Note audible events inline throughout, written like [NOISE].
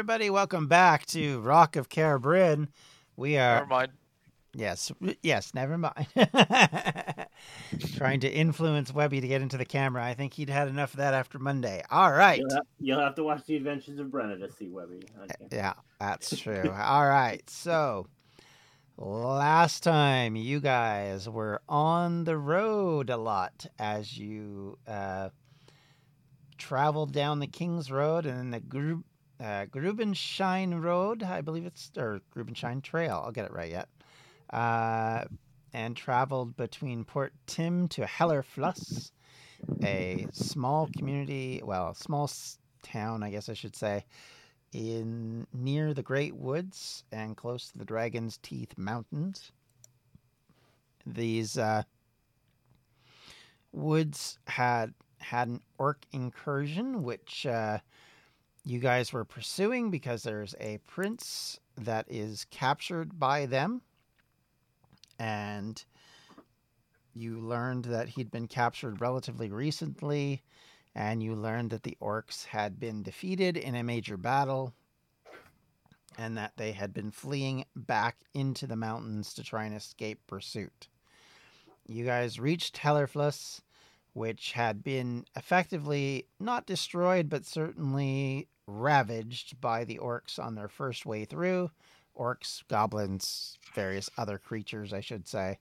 Hello, everybody. Welcome back to Rock of Carabrin. We are Never mind. yes, yes. Never mind. [LAUGHS] Trying to influence Webby to get into the camera. I think he'd had enough of that after Monday. All right. You'll have, you'll have to watch the Adventures of Brenna to see Webby. Okay. Yeah, that's true. All right. So, last time you guys were on the road a lot as you uh, traveled down the King's Road and then the Gru- uh, Road, I believe it's, or Grubenschein Trail. I'll get it right yet. Uh, and traveled between Port Tim to Hellerfluss, a small community, well, small town, I guess I should say, in near the Great Woods and close to the Dragon's Teeth Mountains. These uh, woods had had an orc incursion, which uh, you guys were pursuing because there's a prince that is captured by them, and you learned that he'd been captured relatively recently. And you learned that the orcs had been defeated in a major battle. And that they had been fleeing back into the mountains to try and escape pursuit. You guys reached Hellerfluss, which had been effectively not destroyed, but certainly ravaged by the orcs on their first way through. Orcs, goblins, various other creatures, I should say.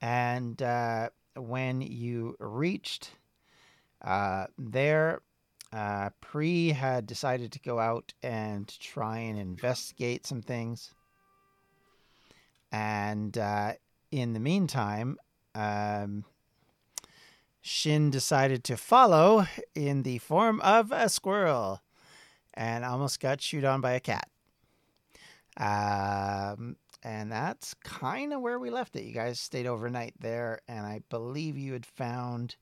And uh, when you reached uh, there, uh, Pre had decided to go out and try and investigate some things. And uh, in the meantime, um, Shin decided to follow in the form of a squirrel and almost got chewed on by a cat. Um, and that's kind of where we left it. You guys stayed overnight there, and I believe you had found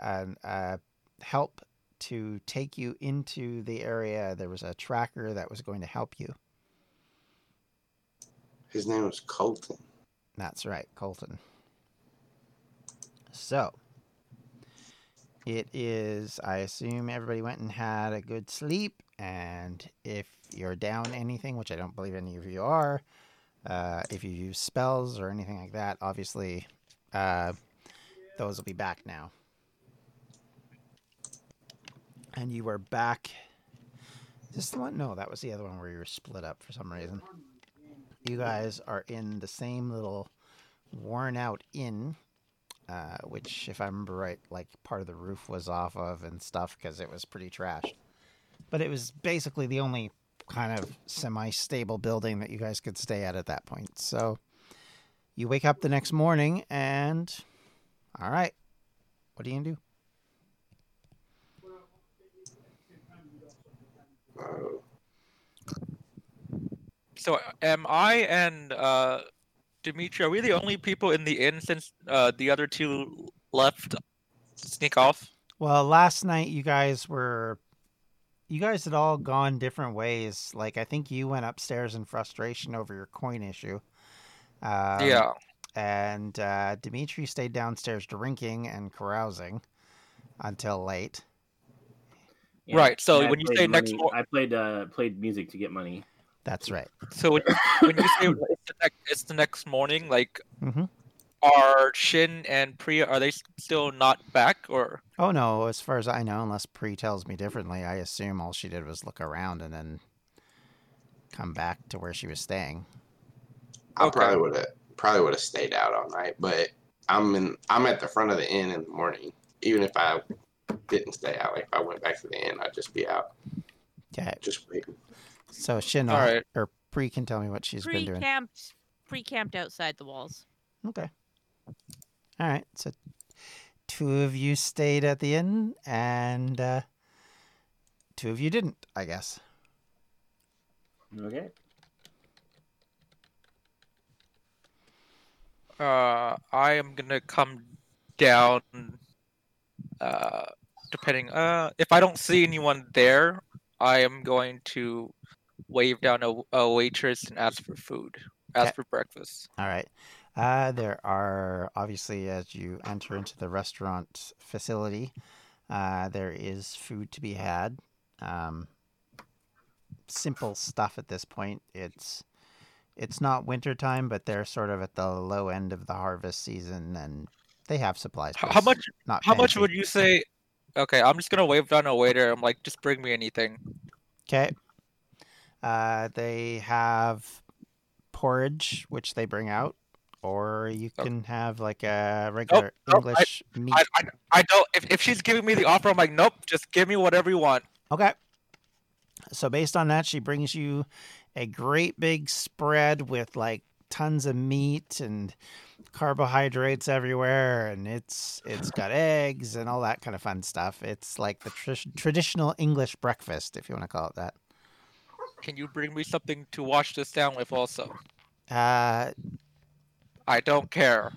uh, uh, help to take you into the area. There was a tracker that was going to help you. His name was Colton. That's right, Colton. So, it is, I assume everybody went and had a good sleep. And if you're down anything, which I don't believe any of you are, uh, if you use spells or anything like that, obviously uh, those will be back now. And you were back. Is this the one? No, that was the other one where you were split up for some reason. You guys are in the same little worn out inn, uh, which, if I remember right, like part of the roof was off of and stuff because it was pretty trashed. But it was basically the only kind of semi stable building that you guys could stay at at that point. So you wake up the next morning and, all right, what are you going to do? So am I and uh, Dimitri, are we the only people in the inn since uh, the other two left sneak off? Well, last night you guys were you guys had all gone different ways. Like I think you went upstairs in frustration over your coin issue. Um, yeah. And uh, Dimitri stayed downstairs drinking and carousing until late. Right, so and when you say next mo- I played uh, played music to get money. That's right. So when, when you say it's the, next, it's the next morning, like hmm are Shin and Priya are they still not back or? Oh no, as far as I know, unless Pre tells me differently, I assume all she did was look around and then come back to where she was staying. I Okay. probably would have probably would have stayed out all night, but I'm in I'm at the front of the inn in the morning. Even if I didn't stay out, like if I went back to the inn, I'd just be out, Okay, just waiting. So Shin All right. or Pre can tell me what she's been doing. Pre-camped, pre-camped outside the walls. Okay. All right. So two of you stayed at the inn, and uh, two of you didn't, I guess. Okay. Uh, I am gonna come down. Uh, depending. Uh, if I don't see anyone there, I am going to wave down a, a waitress and ask for food. Ask Okay. for breakfast. All right. Uh, there are obviously, as you enter into the restaurant facility, uh, there is food to be had. Um, simple stuff at this point. It's it's not winter time, but they're sort of at the low end of the harvest season, and they have supplies. How, how much? Not How much would you say? Okay, I'm just gonna wave down a waiter. I'm like, just bring me anything. Okay. Uh, they have porridge, which they bring out, or you Okay. can have like a regular nope, I- English meat. I, I, I don't. If, if she's giving me the offer, I'm like, nope. Just give me whatever you want. Okay. So based on that, she brings you a great big spread with like tons of meat and carbohydrates everywhere, and it's it's got eggs and all that kind of fun stuff. It's like the tr- traditional English breakfast, if you want to call it that. Can you bring me something to wash this down with also? Uh, I don't care.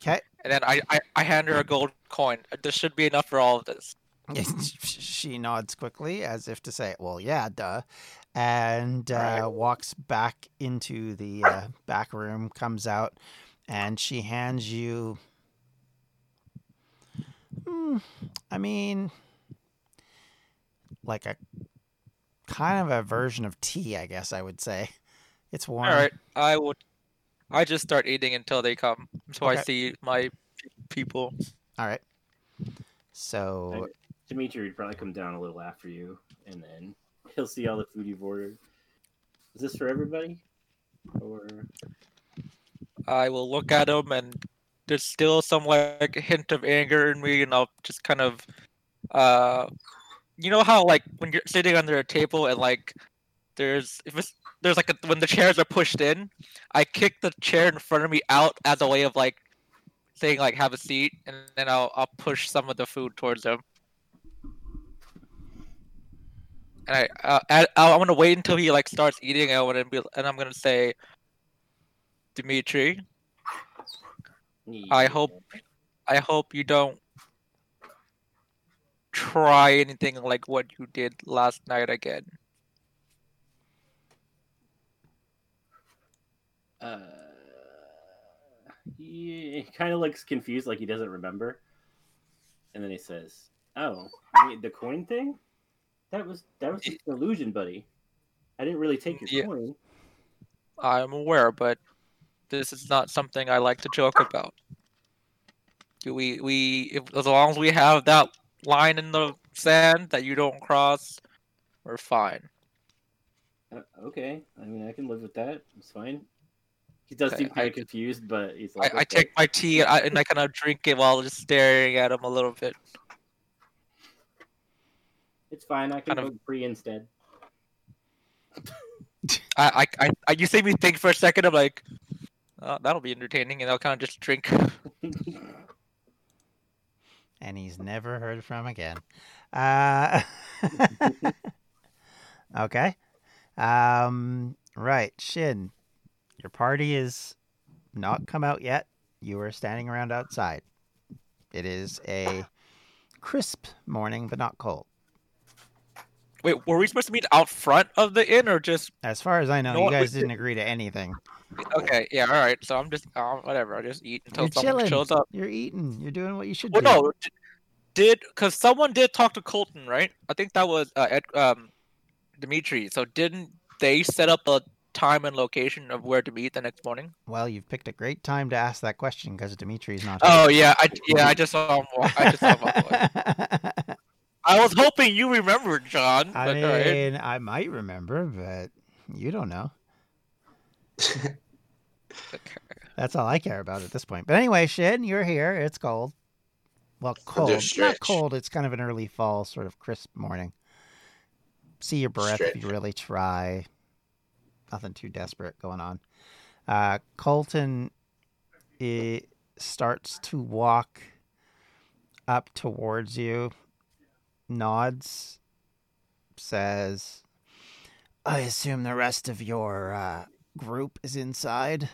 okay. And then I, I, I hand her a gold coin. This should be enough for all of this. [LAUGHS] she nods quickly as if to say, "Well, yeah, duh," and uh, Right. walks back into the uh, back room. Comes out, and she hands you. Hmm, I mean, like a kind of a version of tea, I guess I would say. It's warm. All right, I would. I just start eating until they come, so I see my people. All right. So Okay. Dimitri would probably come down a little after you, and then he'll see all the food you've ordered. Is this for everybody? Or I will look at them, and there's still some like hint of anger in me, and I'll just kind of, uh, you know how like when you're sitting under a table and like there's if it's there's like a, when the chairs are pushed in, I kick the chair in front of me out as a way of like saying like have a seat, and then I'll I'll push some of the food towards him. And I, uh, I I'm gonna wait until he like starts eating, and I'm gonna be, and I'm gonna say, Dimitri, I hope I hope you don't try anything like what you did last night again. Uh, he kind of looks confused, like he doesn't remember. And then he says, "Oh, the coin thing? That was that was just an illusion, buddy. I didn't really take your Yeah. coin." I'm aware, but this is not something I like to joke about. Do we we if, as long as we have that line in the sand that you don't cross, we're fine. Uh, okay, I mean I can live with that. It's fine. He does Okay, seem kind I- of confused, but he's like, I "Okay." take my tea and I, and I kind of drink it while just staring at him a little bit. It's fine. I can kind go free instead. [LAUGHS] I, I, I, I you see me think for a second. I'm like, oh, that'll be entertaining, and I'll kind of just drink. [LAUGHS] and he's never heard from again. Uh, [LAUGHS] okay. Um, right, Shin. Your party is not come out yet. You are standing around outside. It is a crisp morning, but not cold. Wait, were we supposed to meet out front of the inn or just? As far as I know, know you we guys did- didn't agree to anything. Okay, yeah, all right. So I'm just, uh, whatever. I'll just eat until You're someone chilling. shows up. You're eating. You're doing what you should Well, do. no, did because someone did talk to Colton, right? I think that was uh, Ed, um, Dimitri. So didn't they set up a time and location of where to meet the next morning? Well, you've picked a great time to ask that question because Dimitri's not. Oh yeah, I yeah, I just saw him. Walk, I just saw him. [LAUGHS] walk away. here. I was hoping you remembered, John. I But, all right. mean, I might remember, but you don't know. That's all I care about at this point. But anyway, Shin, you're here. It's cold. Well, cold. Not cold. It's kind of an early fall, sort of crisp morning. See your breath if you really try. Nothing too desperate going on. Uh, Colton i starts to walk up towards you, nods, says, I assume the rest of your uh, group is inside.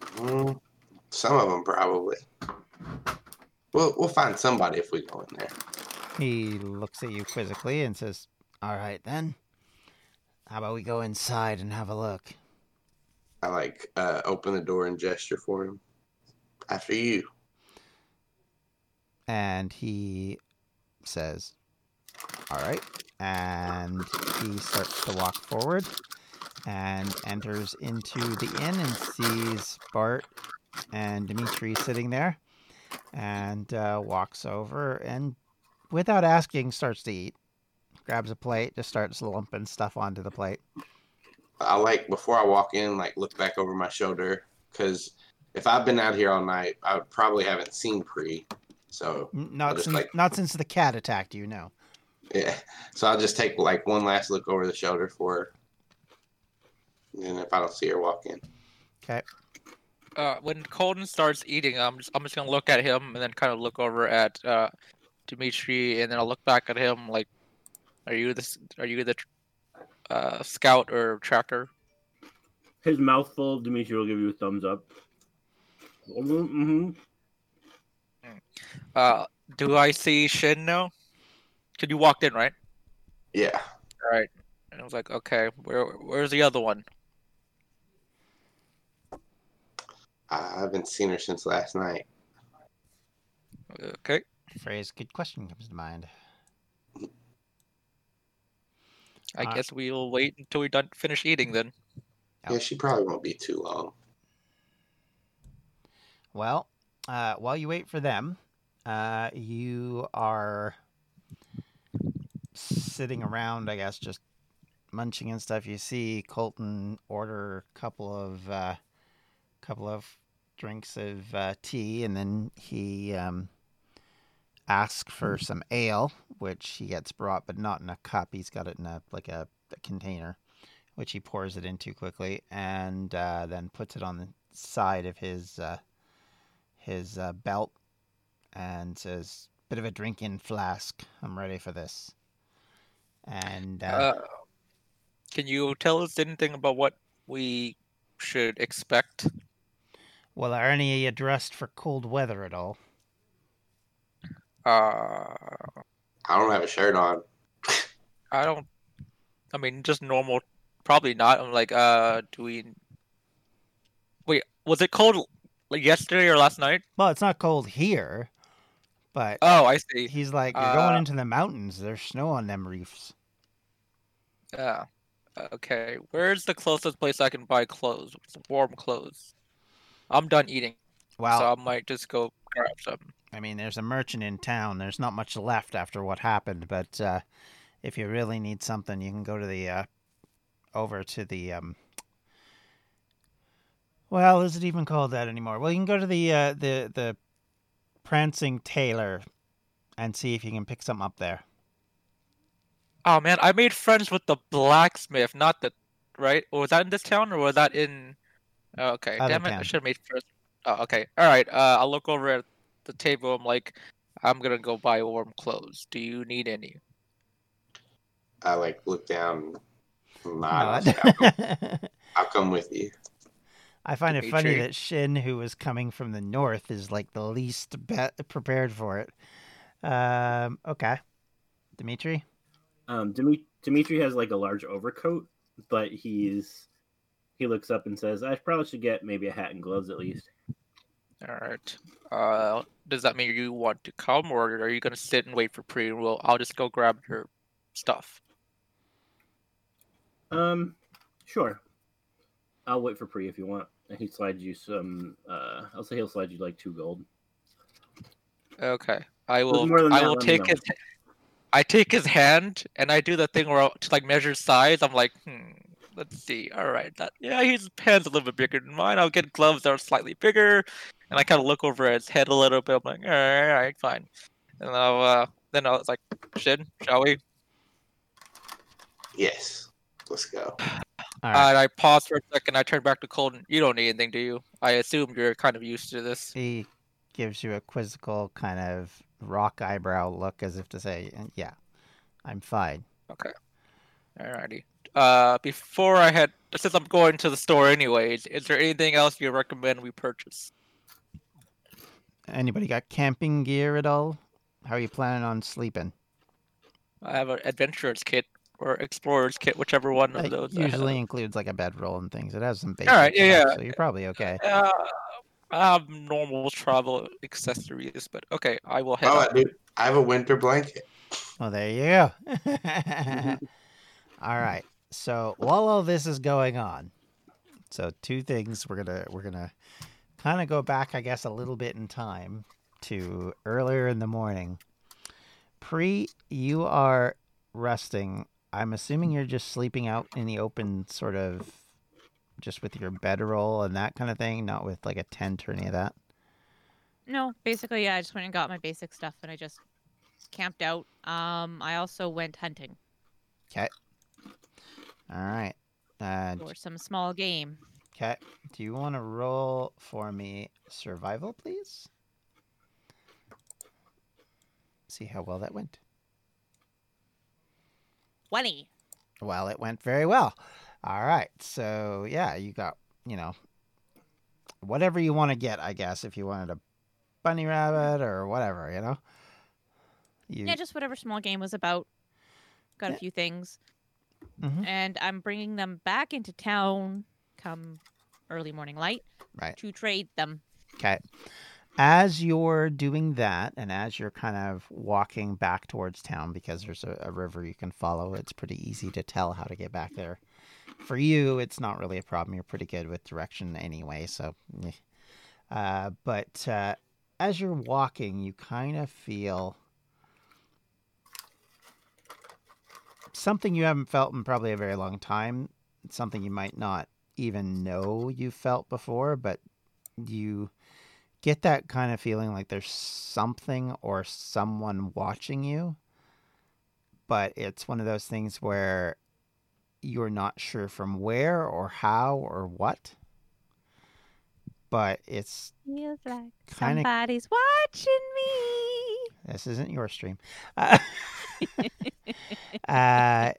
Mm, Some of them probably. We'll we'll find somebody if we go in there. He looks at you quizzically and says, All right then. How about we go inside and have a look? I like uh, open the door and gesture for him. After you. And he says, All right. and he starts to walk forward and enters into the inn and sees Bart and Dimitri sitting there and uh, walks over and without asking starts to eat grabs a plate just starts lumping stuff onto the plate I like before I walk in, like look back over my shoulder because if I've been out here all night, I probably haven't seen Pre. So not since like- not since the cat attacked you no yeah, so I'll just take like one last look over the shoulder for her. And if I don't see her walk in, Okay. Uh, when Colton starts eating, I'm just I'm just gonna look at him and then kind of look over at uh, Dimitri, and then I'll look back at him like, "Are you this? Are you the uh, scout or tracker?" His mouth full, Dimitri will give you a thumbs up. Mm-hmm. Uh, do I see Shin now? Cause you walked in, right? yeah, All right. And I was like, okay, where where's the other one? I haven't seen her since last night. Okay. phrase good question comes to mind I Uh, guess we'll wait until we done finish eating then. Yeah. Yeah, she probably won't be too long. Well, uh, while you wait for them, uh, you are sitting around, I guess, just munching and stuff. You see Colton order a couple of uh, couple of drinks of uh, tea, and then he um, asks for some ale, which he gets brought, but not in a cup. He's got it in a like a, a container, which he pours it into quickly, and uh, then puts it on the side of his. His uh, belt and says, "Bit of a drinking flask. I'm ready for this." And uh, Uh, can you tell us anything about what we should expect? well, are any of you dressed for cold weather at all? Uh, I don't have a shirt on. [LAUGHS] I don't. I mean, just normal. Probably not. I'm like, uh, do we? Wait, was it cold like yesterday or last night? Well, it's not cold here, but Oh, I see. he's like, "You're going uh, into the mountains. There's snow on them reefs." Yeah. Okay. Where's the closest place I can buy clothes? Warm clothes. I'm done eating, Well, so I might just go grab some. I mean, there's a merchant in town. There's not much left after what happened, but uh, if you really need something, you can go to the uh, over to the um. Well, is it even called that anymore? Well, you can go to the uh, the the prancing tailor and see if you can pick something up there. Oh man, I made friends with the blacksmith, not the right. Was that in this town or was that in? Oh, okay, Other damn it! I should have made friends. Oh, okay. All right. Uh, I'll look over at the table. I'm like, I'm gonna go buy warm clothes. Do you need any? I like look down. and Nod. I'll, Nod. say, I'll, come, I'll come with you. I find it funny that Shin, who was coming from the north, is like the least be- prepared for it. Um, okay, Dimitri. Um, Dimi- Dimitri has like a large overcoat, but he's he looks up and says, "I probably should get maybe a hat and gloves at least." All right. Uh, does that mean you want to come, or are you gonna sit and wait for pre? Well, I'll just go grab your stuff. Um, sure. I'll wait for Pre if you want. And he slides you some. Uh, I'll say he'll slide you like two gold. Okay. I will. more than I that, will take know. his. I take his hand and I do the thing where I'll, to like measure size. I'm like, hmm. Let's see. All right. That yeah, his hand's a little bit bigger than mine. I'll get gloves that are slightly bigger, and I kind of look over his head a little bit. I'm like, all right, all right, fine. And I'll uh, then I was like, Shin, shall we? Yes. Let's go. All right. And I pause for a second. I turn back to Colton. You don't need anything, do you? I assume you're kind of used to this. He gives you a quizzical kind of rock eyebrow look as if to say, Yeah, I'm fine. Okay. Alrighty. Uh, before I head, since I'm going to the store anyways, is there anything else you recommend we purchase? Anybody got camping gear at all? How are you planning on sleeping? I have an adventurer's kit or explorer's kit, whichever one of those. I have. usually includes like a bedroll and things. It has some basic Alright, yeah, stuff, yeah. so you're probably okay. Uh, I have normal travel accessories, but okay, I will head. Oh, out. dude, I have a winter blanket. Well, there you go. [LAUGHS] [LAUGHS] all right. So while all this is going on, so two things we're gonna we're gonna kind of go back, I guess, a little bit in time to earlier in the morning. Pre, you are resting. I'm assuming you're just sleeping out in the open, sort of, just with your bedroll and that kind of thing, not with like a tent or any of that. No, basically, yeah, I just went and got my basic stuff and I just camped out. Um, I also went hunting Okay. All right. Uh, for some small game. Okay. Do you want to roll for me survival, please? See how well that went. 20. Well, it went very well. All right. So, yeah, you got, you know, whatever you want to get, I guess, if you wanted a bunny rabbit or whatever, you know? You, Yeah, just whatever small game was about. Got a few things. Mhm. And I'm bringing them back into town come early morning light Right. to trade them. Okay. As you're doing that, and as you're kind of walking back towards town, because there's a, a river you can follow, it's pretty easy to tell how to get back there. For you, it's not really a problem. You're pretty good with direction anyway. So, uh, but uh, as you're walking, you kind of feel something you haven't felt in probably a very long time. Something you might not even know you felt before, but you get that kind of feeling like there's something or someone watching you but it's one of those things where you're not sure from where or how or what but it's Feels like Kinda- somebody's watching me. this isn't your stream uh, [LAUGHS] uh,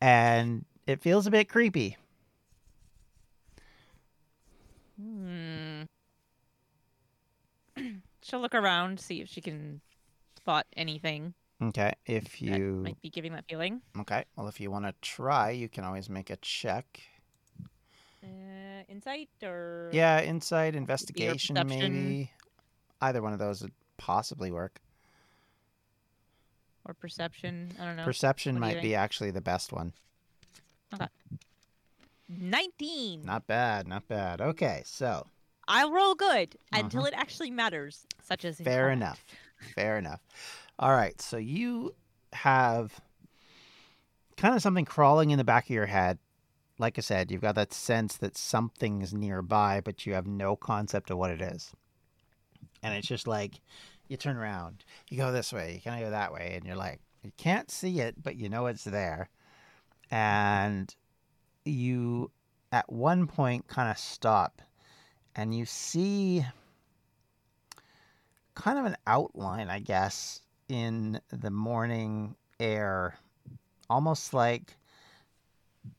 and it feels a bit creepy Hmm. She'll look around, see if she can spot anything okay if that you might be giving that feeling. okay well if you want to try you can always make a check Uh, insight or Yeah, insight, investigation, maybe. Either one of those would possibly work. or perception. I don't know. Perception What might be actually the best one. Okay. Nineteen. Not bad, not bad. Okay, so I'll roll good until uh-huh. it actually matters, such as fair combat. enough. Fair enough. All right, so you have kind of something crawling in the back of your head. Like I said, you've got that sense that something's nearby, but you have no concept of what it is. And it's just like you turn around, you go this way, you kind of go that way, and you're like, you can't see it, but you know it's there. And you, at one point, kind of stop and you see kind of an outline, I guess, in the morning air, almost like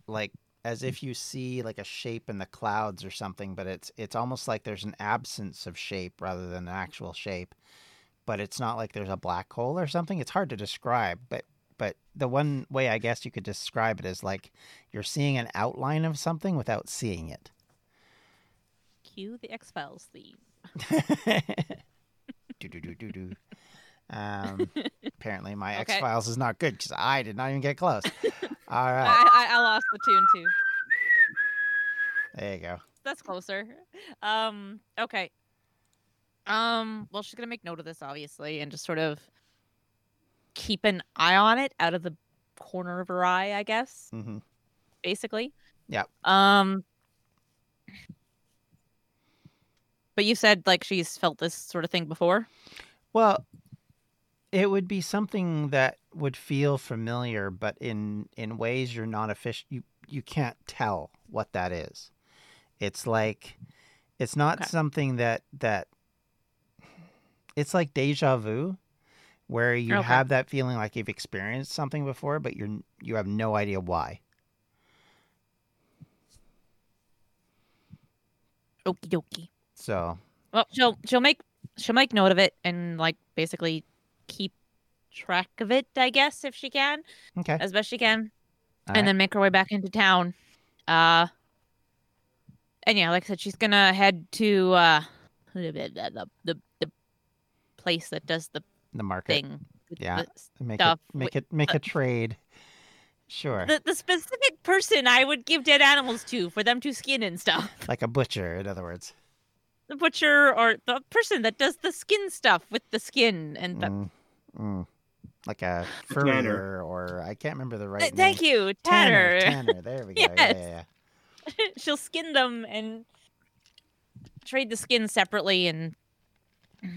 like as if you see like a shape in the clouds or something, but it's it's almost like there's an absence of shape rather than an actual shape. But it's not like there's a black hole or something. It's hard to describe, but but the one way I guess you could describe it is like you're seeing an outline of something without seeing it. Cue the X Files theme. [LAUGHS] do do do do do. Um, [LAUGHS] apparently my Okay. X Files is not good because I did not even get close. [LAUGHS] All right, I, I I lost the tune too. there you go. That's closer. Um. Okay. Um. Well, she's gonna make note of this, obviously, and just sort of keep an eye on it out of the corner of her eye, I guess. hmm Basically. Yeah. Um. But you said like she's felt this sort of thing before. Well, it would be something that would feel familiar, but in in ways you're not official. You you can't tell what that is. It's like it's not Okay. something that that. It's like deja vu, where you Okay. have that feeling like you've experienced something before, but you're you have no idea why. Okie dokie. So Well, she'll she'll make she'll make note of it and like basically keep track of it, I guess, if she can, okay, as best she can. All and right. then make her way back into town. Uh, and yeah, like I said, she's gonna head to uh, the the, the, the place that does the the market. thing, Yeah. Make stuff it make it make uh, a trade. Sure. the, the specific person I would give dead animals to for them to skin and stuff. like a butcher, in other words. The butcher or the person that does the skin stuff with the skin and the, Mm, mm. Like a Tanner. furrier, or I can't remember the right Th- name. Thank you, Tanner. Tanner. Tanner. There we go. Yeah, yeah, [LAUGHS] Yes. yeah. [LAUGHS] She'll skin them and trade the skin separately and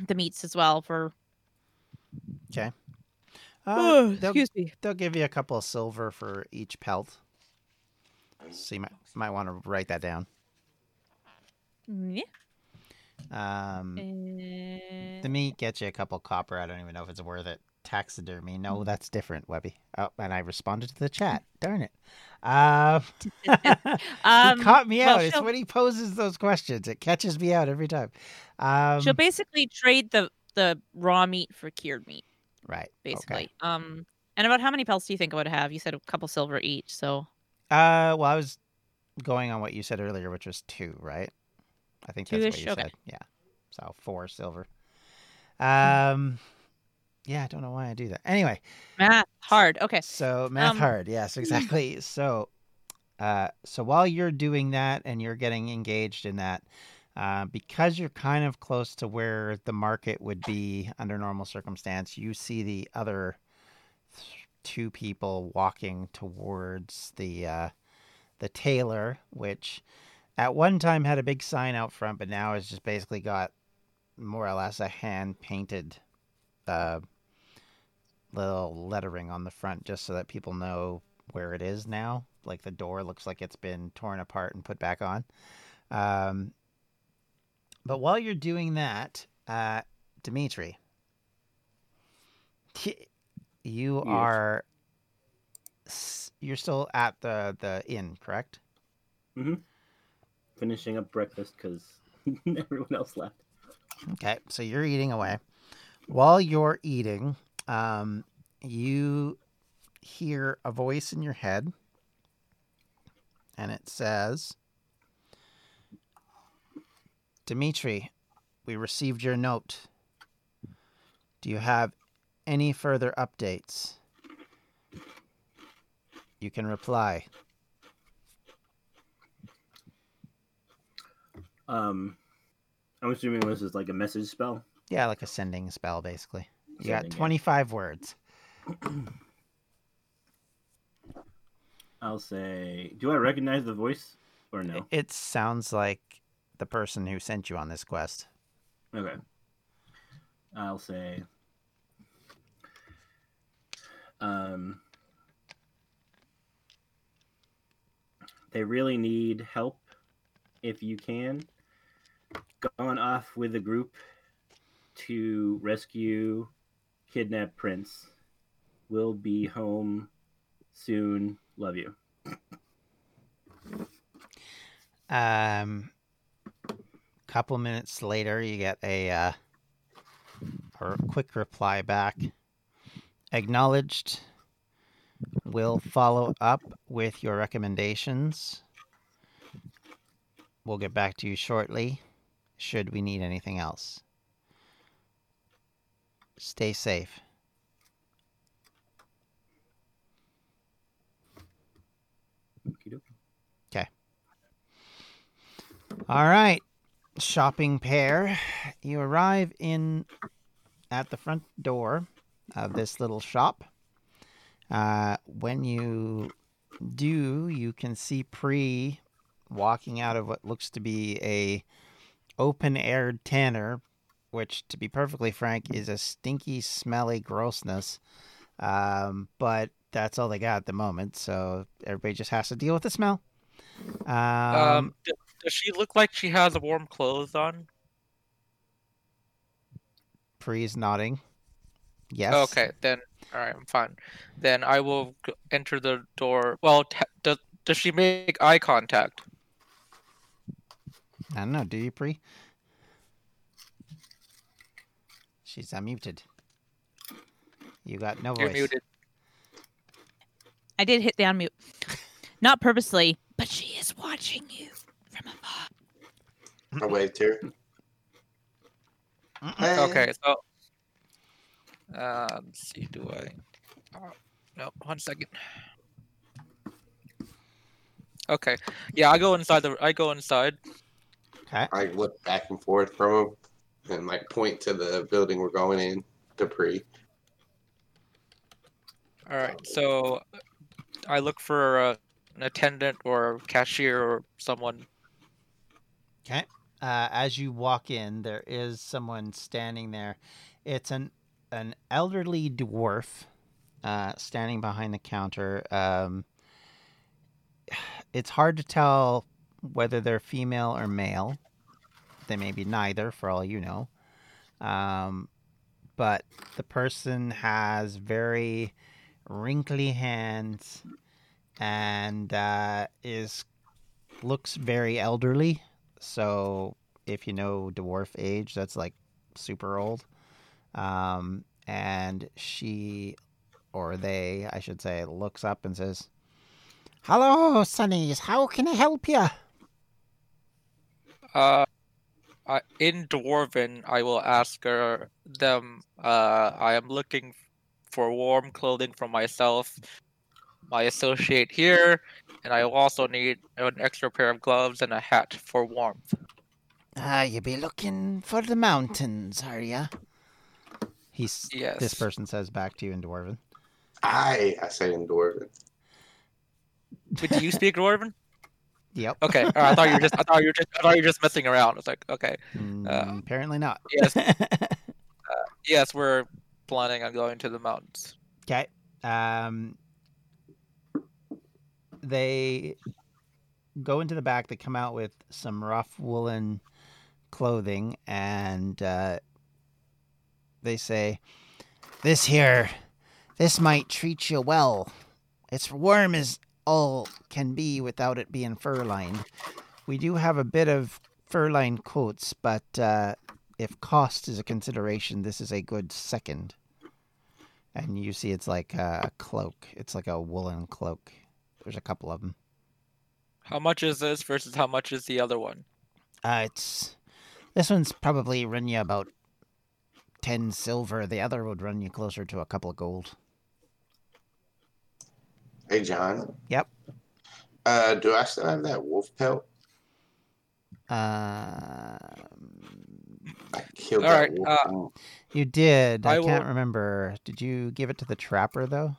the meats as well for. [SIGHS] Uh, they'll, me. they'll give you a couple of silver for each pelt. So you might might want to write that down. Yeah. Um, Uh, the meat gets you a couple copper. I don't even know if it's worth it. Taxidermy, no, that's different, Webby. Oh, and I responded to the chat. [LAUGHS] Darn it. Um, [LAUGHS] [LAUGHS] Um, he caught me well, out. It's when he poses those questions. It catches me out every time. Um, She'll basically trade the the raw meat for cured meat, right. basically. Okay. Um, and about how many pelts do you think I would have? You said a couple silver each, so Uh, well, I was going on what you said earlier, which was two, right? I think that's what you Okay. said. Yeah. So four silver. Um, yeah, I don't know why I do that. Anyway, math hard. Okay. so math Um, hard. Yes, exactly. [LAUGHS] So, uh, so while you're doing that and you're getting engaged in that, uh, because you're kind of close to where the market would be under normal circumstance, you see the other th- two people walking towards the uh, the tailor, which at one time had a big sign out front, but now it's just basically got more or less a hand painted uh, little lettering on the front just so that people know where it is now. Like the door looks like it's been torn apart and put back on. Um, but while you're doing that, uh, Dimitri, you Yes. are you're still at the the inn, correct? Finishing up breakfast because [LAUGHS] everyone else left. Okay, so you're eating away. While you're eating, um, you hear a voice in your head, and it says, Dimitri, we received your note. Do you have any further updates? You can reply. Um, I'm assuming this is like a message spell. Yeah, like a sending spell, basically. You got Sending, yeah. 25 words. [CLEARS THROAT] I'll say, do I recognize the voice or no? It sounds like the person who sent you on this quest. Okay. I'll say, um, they really need help if you can. Gone off with a group to rescue kidnapped Prince. Will be home soon. Love you. Um, couple minutes later, you get a uh, a quick reply back. Acknowledged. Will follow up with your recommendations. We'll get back to you shortly. Should we need anything else? Stay safe. Okey-dokey. All right, shopping pair. You arrive in at the front door of this little shop. Uh, when you do, you can see Pre walking out of what looks to be a open-aired tanner, which, to be perfectly frank, is a stinky, smelly grossness. Um, but that's all they got at the moment, so everybody just has to deal with the smell. Um, Um, does she look like she has warm clothes on? Pre's nodding. Yes. Okay, then all right, I'm fine. Then I will enter the door. Well, t- does does she make eye contact? I don't know. Do you, Pre? She's unmuted. You got no You're voice. muted. I did hit the unmute, not purposely, but she is watching you from afar. I waved to her. Hey. Okay, so Uh, let's see. Do I? Oh, no, one second. Okay. Yeah, I go inside the. I go inside. Okay. I look back and forth from him and like point to the building we're going in, Dupree. All right. So, I look for uh, an attendant or cashier or someone. Okay. Uh, as you walk in, there is someone standing there. It's an an elderly dwarf uh, standing behind the counter. Um, [SIGHS] it's hard to tell whether they're female or male. They may be neither, for all you know. Um, but the person has very wrinkly hands and uh, is looks very elderly. So if you know dwarf age, that's like super old. Um, and she, or they, I should say, looks up and says, "Hello, Sonnies. How can I help you?" Uh, I, in Dwarven, I will ask her them. Uh, I am looking for warm clothing for myself, my associate here, and I will also need an extra pair of gloves and a hat for warmth. Ah, you be looking for the mountains, are ya? He's Yes. this person says back to you in dwarven. I I say in Dwarven. But do you speak Dwarven? [LAUGHS] Yep. Okay. right, I thought you were just. I thought you were just. I thought you were just messing around. I was like, okay. Mm, apparently not. Yes. [LAUGHS] Yes, we're planning on going to the mountains. Okay. Um, they go into the back. They come out with some rough woolen clothing, and uh, they say, "This here, this might treat you well. It's warm as all can be without it being fur lined. We do have a bit of fur lined coats, but uh, if cost is a consideration, this is a good second. and you see it's like a cloak. It's like a woolen cloak. There's a couple of them. How much is this versus how much is the other one? Uh, it's this one's probably run you about ten silver. The other would run you closer to a couple of gold. Hey John. Yep. Uh, do I still have that wolf pelt? Uh, I killed All that right, wolf. uh, you did. I, I can't will- remember. Did you give it to the trapper though?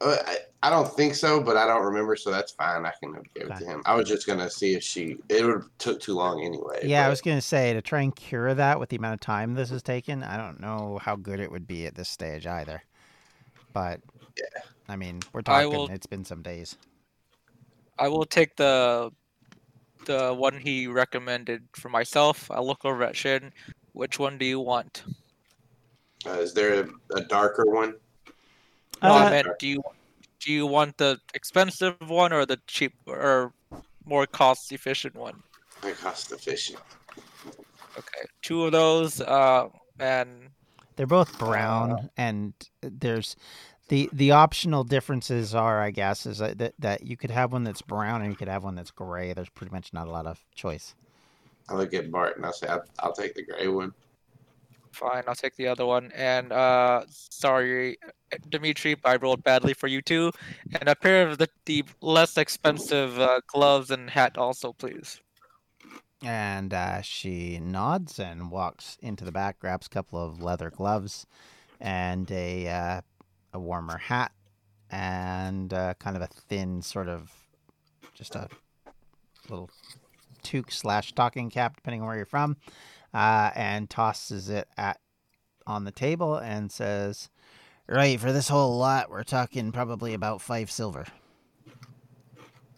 Uh, I, I don't think so, but I don't remember, so that's fine. I can give it to him. I was just gonna see if she. It would took too long anyway. Yeah, I was gonna say to try and cure that with the amount of time this has taken. I don't know how good it would be at this stage either. But Yeah. I mean, we're talking. will- It's been some days. I will take the the one he recommended for myself. I'll look over at Shin. Which one do you want? Uh, is there a, a darker one? No, Uh, I meant do you do you want the expensive one or the cheap or more cost efficient one? Like cost efficient. Okay, two of those. Uh, and They're both brown, and there's the the optional differences are, I guess, is that, that that you could have one that's brown and you could have one that's gray. There's pretty much not a lot of choice. I look at Bart and I say, I'll, I'll take the gray one. fine, I'll take the other one. And uh, sorry, Dimitri, I rolled badly for you too. And a pair of the the less expensive uh, gloves and hat also, please. And uh, she nods and walks into the back, grabs a couple of leather gloves and a uh, a warmer hat and uh, kind of a thin sort of just a little toque slash stocking cap, depending on where you're from, uh, and tosses it at on the table and says, "Right for this whole lot, we're talking probably about five silver."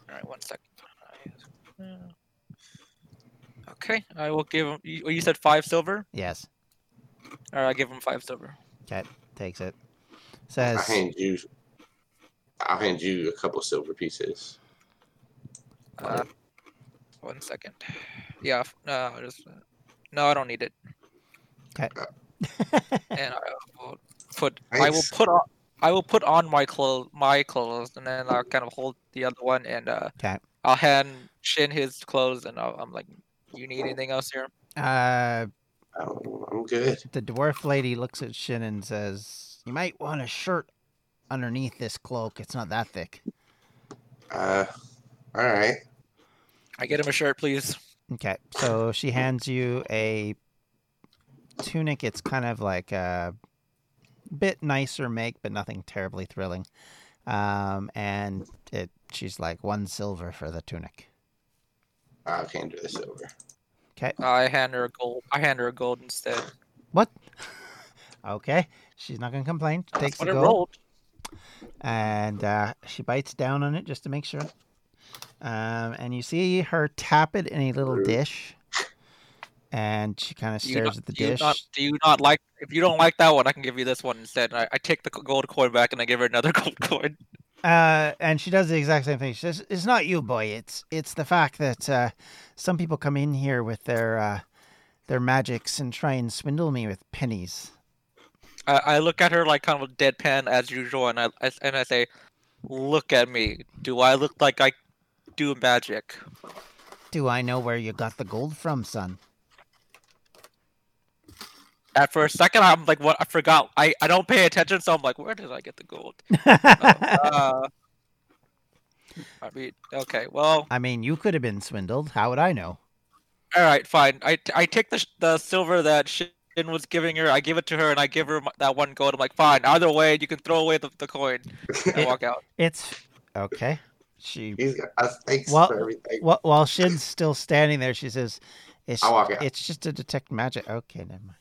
All right, one second. Okay, I will give him. You, you said five silver. Yes, All right, I give him five silver. Cat takes it. Says, I Says, hand you. I'll hand you a couple silver pieces. Uh, one second. Yeah, f- no, just uh, no, I don't need it. "Okay." [LAUGHS] And I will put. I will Nice. put on. I will put on my clothes, my clothes, and then I'll kind of hold the other one, and uh, 'Kay. I'll hand Shin his clothes, and I'll, I'm like, "You need anything else here?" Uh, I'm good. The dwarf lady looks at Shin and says, "You might want a shirt underneath this cloak. It's not that thick." Uh, all right. I get him a shirt, please. Okay, so she hands you a tunic. It's kind of like a bit nicer make, but nothing terribly thrilling. Um, and it, she's like one silver for the tunic. I can't do the silver. Okay, I hand her a gold. I hand her a gold instead. what? [LAUGHS] okay, she's not gonna complain. She takes the gold rolled. and uh, she bites down on it just to make sure. Um, and you see her tap it in a little dish, and she kind of stares not- at the do you dish. Not, do you not like? If you don't like that one, I can give you this one instead. I, I take the gold coin back and I give her another [LAUGHS] gold coin. Uh, and she does the exact same thing. She says, "It's not you, boy. It's it's the fact that uh, some people come in here with their uh, their magics and try and swindle me with pennies. I, I look at her like kind of deadpan as usual, and I, I and I say, "Look at me. Do I look like I do magic?" Do I know where you got the gold from, son? At for a second, I'm like, "What? I forgot. I, I don't pay attention, so I'm like, where did I get the gold?" [LAUGHS] Uh, I mean, okay, well, I mean, you could have been swindled. How would I know? all right, fine. I, I take the the silver that Shin was giving her. I give it to her, and I give her that one gold. I'm like, fine. Either way, you can throw away the, the coin and walk out. It's okay. She He's got us thanks Well, for everything. wh- while Shin's still standing there, she says, "It's I'll walk out. it's just to detect magic." Okay, never mind.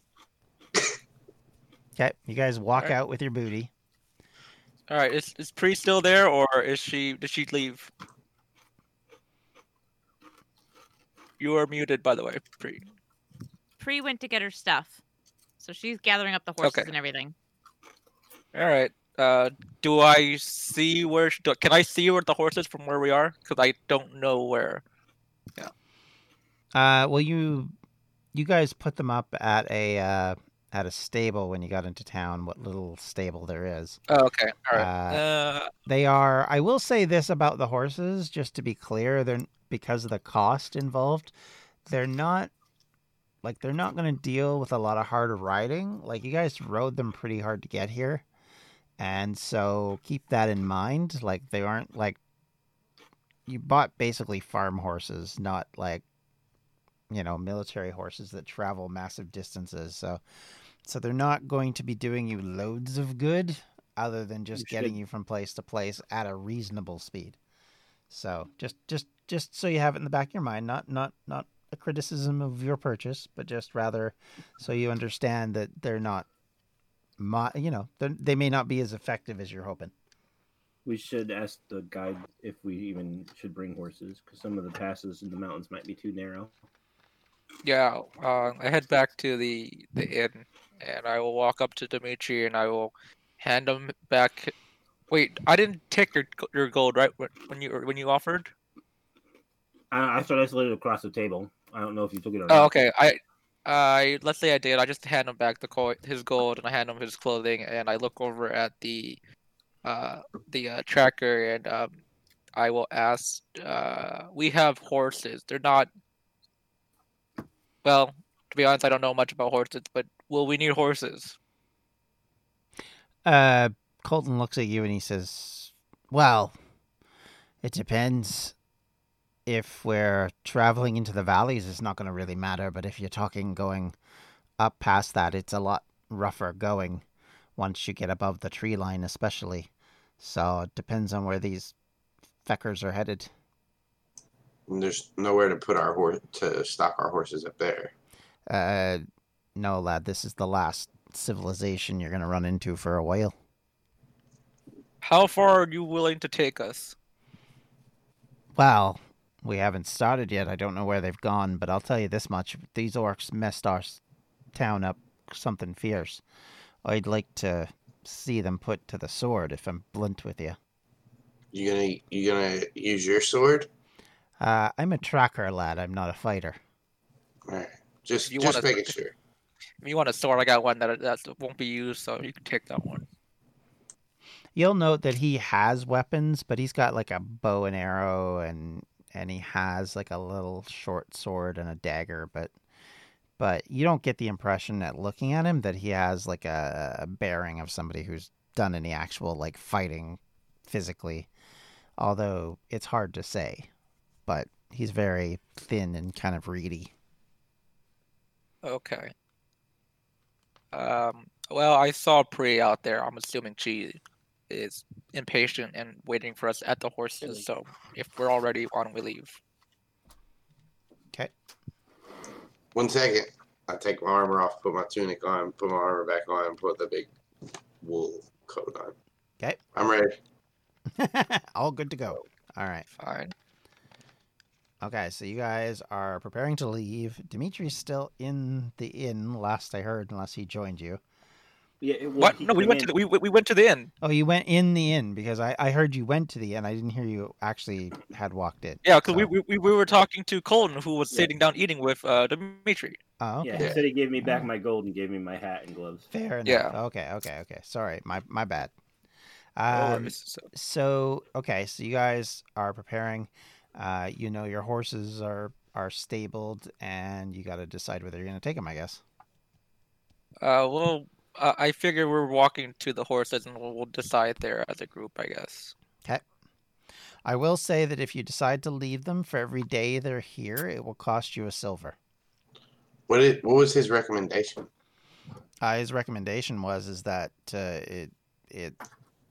Okay, you guys walk Alright. out with your booty. All right, is is Pre still there, or is she? Did she leave? You are muted, by the way, Pre. Pre went to get her stuff, so she's gathering up the horses Okay. and everything. All right. Uh, do I see where? sh- do- Can I see where the horses from where we are? Because I don't know where. Yeah. Uh, well, you you guys put them up at a uh, at a stable when you got into town. What little stable there is. Oh, okay. All right. Uh, Uh, They are. I will say this about the horses, just to be clear. They're because of the cost involved. They're not like they're not going to deal with a lot of hard riding. Like you guys rode them pretty hard to get here, and so keep that in mind. Like they aren't like you bought basically farm horses, not like you know military horses that travel massive distances. So so they're not going to be doing you loads of good other than just You getting you from place to place at a reasonable speed. So just just just so you have it in the back of your mind, not not not a criticism of your purchase, but just rather so you understand that they're not, mo- you know, they may not be as effective as you're hoping. We should ask the guide if we even should bring horses, because some of the passes in the mountains might be too narrow. Yeah. Uh, I head back to the the inn, and I will walk up to Dimitri, and I will hand him back. Wait, I didn't take your your gold, right? When you when you offered. I, I thought I slid it across the table. I don't know if you took it or Oh, not. okay. I, I let's say I did. I just hand him back the coin, his gold, and I hand him his clothing, and I look over at the, uh, the uh, tracker, and um, I will ask. Uh, we have horses. They're not. Well, to be honest, I don't know much about horses, but will we need horses? Uh, Colton looks at you and he says, "Well, it depends. If we're traveling into the valleys, it's not going to really matter. But if you're talking going up past that, it's a lot rougher going once you get above the tree line, especially. So it depends on where these feckers are headed. And there's nowhere to put our horse to stock our horses up there. Uh, no, lad, this is the last civilization you're going to run into for a while. How far are you willing to take us? Well, we haven't started yet. I don't know where they've gone, but I'll tell you this much: these orcs messed our town up something fierce. I'd like to see them put to the sword. If I'm blunt with you, You gonna you gonna use your sword? Uh, I'm a tracker lad. I'm not a fighter. All right. Just You just wanna- making sure. If you want a sword, I got one that that won't be used, so you can take that one. You'll note that he has weapons, but he's got like a bow and arrow, and and he has like a little short sword and a dagger. But but you don't get the impression at looking at him that he has like a, a bearing of somebody who's done any actual like fighting physically. Although it's hard to say, but he's very thin and kind of reedy. Okay. Um. Well, I saw Pri out there. I'm assuming she is impatient and waiting for us at the horses. So if we're all ready, why don't we leave? Okay. One second. I take my armor off, put my tunic on, put my armor back on, and put the big wool coat on. Okay. I'm ready. [LAUGHS] All good to go. All right. Fine. Okay, so you guys are preparing to leave. Dimitri's still in the inn, last I heard, unless he joined you. Yeah. It, What? he No, we came went to in- the, we we went to the inn. Oh, you went in the inn because I, I heard you went to the inn. I didn't hear you actually had walked in. Yeah, because we, So- we we we were talking to Colton, who was Yeah. sitting down eating with uh Dimitri. Oh, okay. Yeah, he said he gave me back my gold and gave me my hat and gloves. Fair enough. Yeah. Okay, okay, okay. Sorry, my my bad. No Um, worries. So- so okay, so you guys are preparing. Uh, you know your horses are are stabled, and you got to decide whether you're going to take them. I guess. Uh, well, uh, I figure we're walking to the horses, and we'll, we'll decide there as a group, I guess. Okay. I will say that if you decide to leave them for every day they're here, it will cost you a silver. What did, What was his recommendation? Uh, his recommendation was is that uh, it it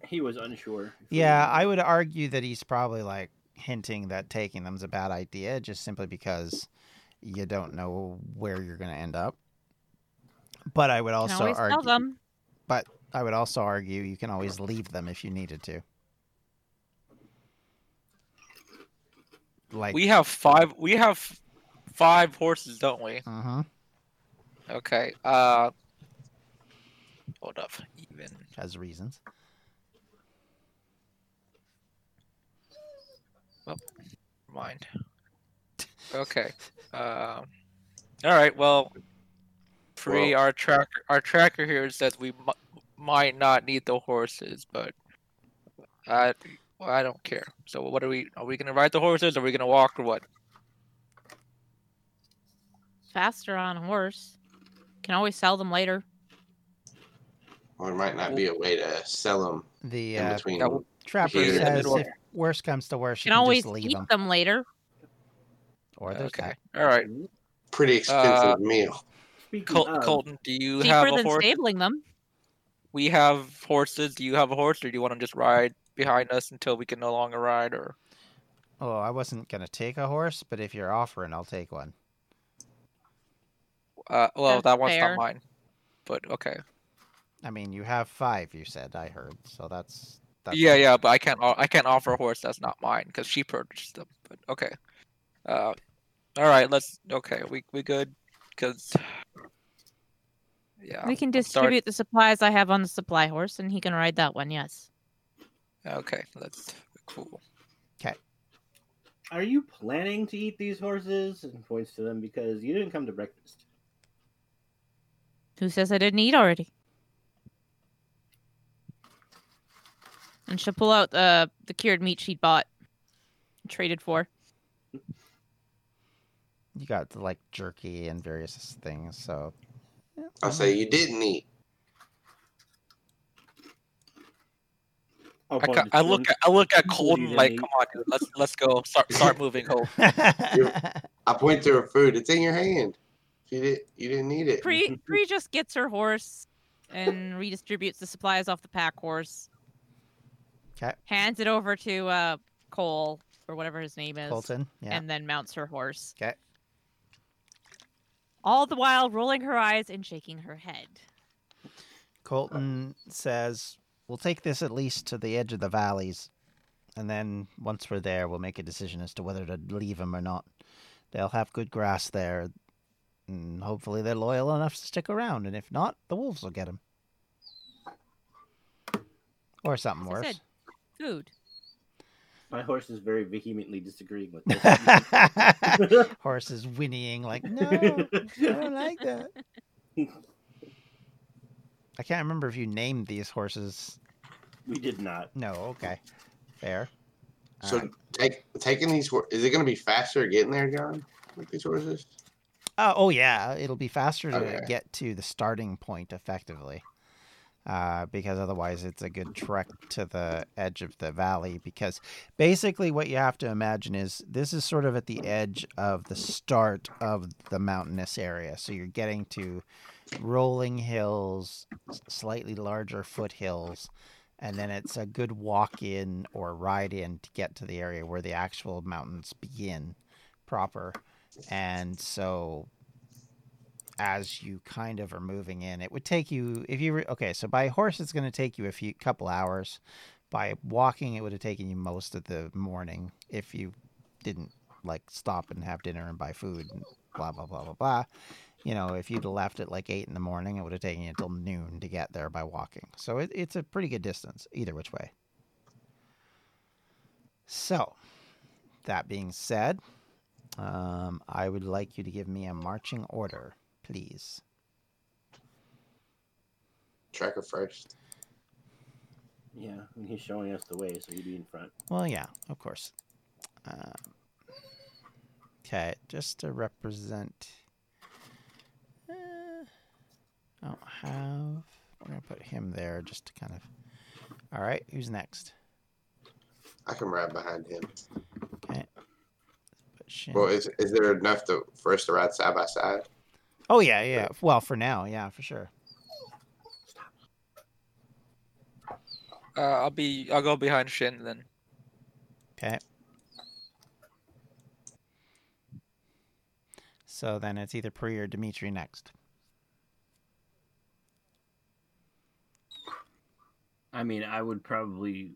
He was unsure. if he yeah I would argue that he's probably like hinting that taking them's a bad idea just simply because you don't know where you're going to end up. But I would also argue tell them. I would also argue you can always leave them if you needed to. Like We have five. We have five horses, don't we? Mhm, Okay. Uh, hold up. Even. has reasons. Mind. Okay. [LAUGHS] Um. all right. Well, Free Well- our tracker. Our tracker here says we m- might not need the horses, but I well, I don't care. So what are we? Are we gonna ride the horses? Or are we gonna walk or what? Faster on a horse. Can always sell them later. Or it might not be a way to sell them The in uh, between. that trapper here in the says if worse comes to worse, you Can can always just leave eat them. them later. Or there's Okay. that. All right. Pretty expensive Uh, meal. Col- of, Colton, do you have Cheaper a than horse? stabling them. We have horses. Do you have a horse, or do you want to just ride behind us until we can no longer ride? Or Oh, I wasn't gonna take a horse, but if you're offering, I'll take one. uh, well, That's that one's fair. not mine. But okay. I mean, you have five. You said I heard, so that's. That's yeah, yeah, but I can't. I can't offer a horse that's not mine because she purchased them. But okay. Uh, all right. Let's. Okay, we we good? Because. Yeah. we can I'm sorry- distribute the supplies I have on the supply horse, and he can ride that one. Yes. Okay, that's cool. Okay. Are you planning to eat these horses? And points to them because you didn't come to breakfast. Who says I didn't eat already? And she'll pull out the the cured meat she bought, traded for. You got the, like jerky and various things. So. I well, say you didn't eat. I'll I, point ca- I look at I look at You Colton like, come on, dude, let's let's go. Start start moving home. [LAUGHS] I point to her food. It's in your hand. You did. You didn't eat it. Pre [LAUGHS] Pre just gets her horse and redistributes the supplies off the pack horse. 'Kay. Hands it over to uh Cole or whatever his name is. Colton. Yeah. and then mounts her horse. 'Kay. All the while rolling her eyes and shaking her head. Colton says, "We'll take this at least to the edge of the valleys, and then once we're there, we'll make a decision as to whether to leave them or not. They'll have good grass there, and hopefully they're loyal enough to stick around. And if not, the wolves will get them, or something As I worse." said, Food. My horse is very vehemently disagreeing with this. [LAUGHS] [LAUGHS] Horse is whinnying like, "No, I don't [LAUGHS] like that." I can't remember if you named these horses. we did not. No, okay, fair. So Alright. take taking these. hor- Is it going to be faster getting there, John? With these horses? Uh, oh yeah, it'll be faster to Okay. get to the starting point effectively, uh, because otherwise it's a good trek to the edge of the valley. Because basically, what you have to imagine is this is sort of at the edge of the start of the mountainous area. So you're getting to rolling hills, slightly larger foothills, and then it's a good walk in or ride in to get to the area where the actual mountains begin proper. And so as you kind of are moving in, it would take you if you were okay, so by horse it's going to take you a few couple hours. By walking it would have taken you most of the morning if you didn't like stop and have dinner and buy food and blah blah blah blah blah. You know, if you'd left at like eight in the morning, it would have taken you until noon to get there by walking. So it, it's a pretty good distance either which way. So, that being said, um, I would like you to give me a marching order, please. Tracker first. Yeah, I mean, he's showing us the way, so he'd be in front. Well, yeah, of course. Um, okay, just to represent. Uh, I don't have. We're gonna put him there just to kind of. All right, who's next? I can ride behind him. Put Shin. Well, is is there enough to for us to ride side by side? Oh yeah, yeah. Well, for now, yeah, for sure. Uh, I'll be. I'll go behind Shin then. Okay. So then it's either Pri or Dimitri next. I mean, I would probably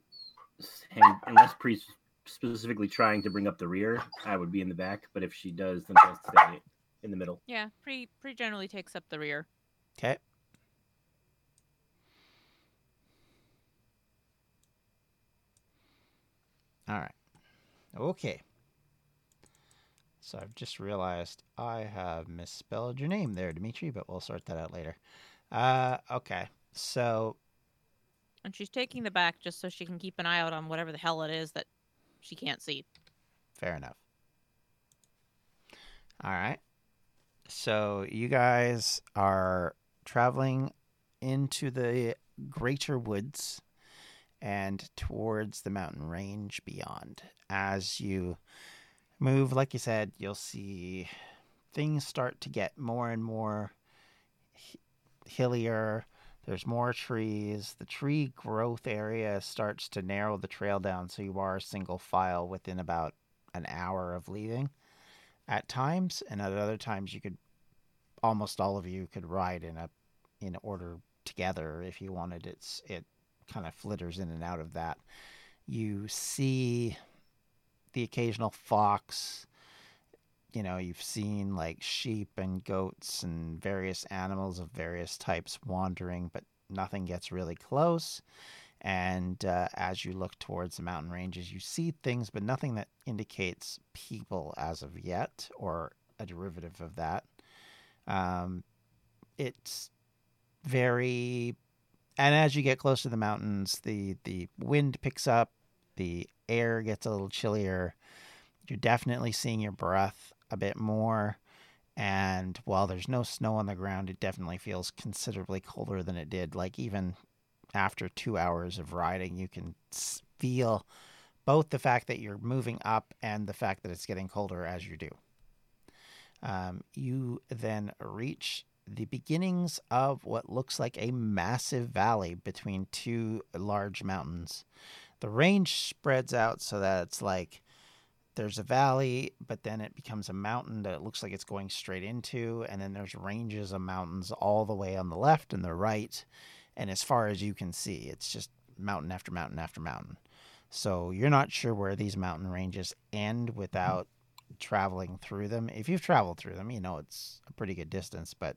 hang unless Priest specifically trying to bring up the rear. I would be in the back, but if she does, then she'll stay in the middle. Yeah, pre pre generally takes up the rear. Okay. All right. Okay. So I've just realized I have misspelled your name there, Dimitri, but we'll sort that out later. Uh, okay. So And she's taking the back just so she can keep an eye out on whatever the hell it is that she can't see. Fair enough. All right. So you guys are traveling into the greater woods and towards the mountain range beyond. As you move, like you said, you'll see things start to get more and more hi- hillier. There's more trees. The tree growth area starts to narrow the trail down, so you are single file within about an hour of leaving at times, and at other times you could almost all of you could ride in a in order together if you wanted. It's it kind of flitters in and out of that. You see the occasional fox. You know, you've seen like sheep and goats and various animals of various types wandering, but nothing gets really close. And uh, as you look towards the mountain ranges, you see things, but nothing that indicates people as of yet or a derivative of that. Um, it's very, and as you get close to the mountains, the the wind picks up, the air gets a little chillier. You're definitely seeing your breath a bit more. And while there's no snow on the ground, it definitely feels considerably colder than it did. Like even after two hours of riding, you can feel both the fact that you're moving up and the fact that it's getting colder as you do. Um, you then reach the beginnings of what looks like a massive valley between two large mountains. The range spreads out so that it's like there's a valley, but then it becomes a mountain that it looks like it's going straight into, and then there's ranges of mountains all the way on the left and the right. And as far as you can see, it's just mountain after mountain after mountain. So you're not sure where these mountain ranges end without traveling through them. If you've traveled through them, you know it's a pretty good distance, but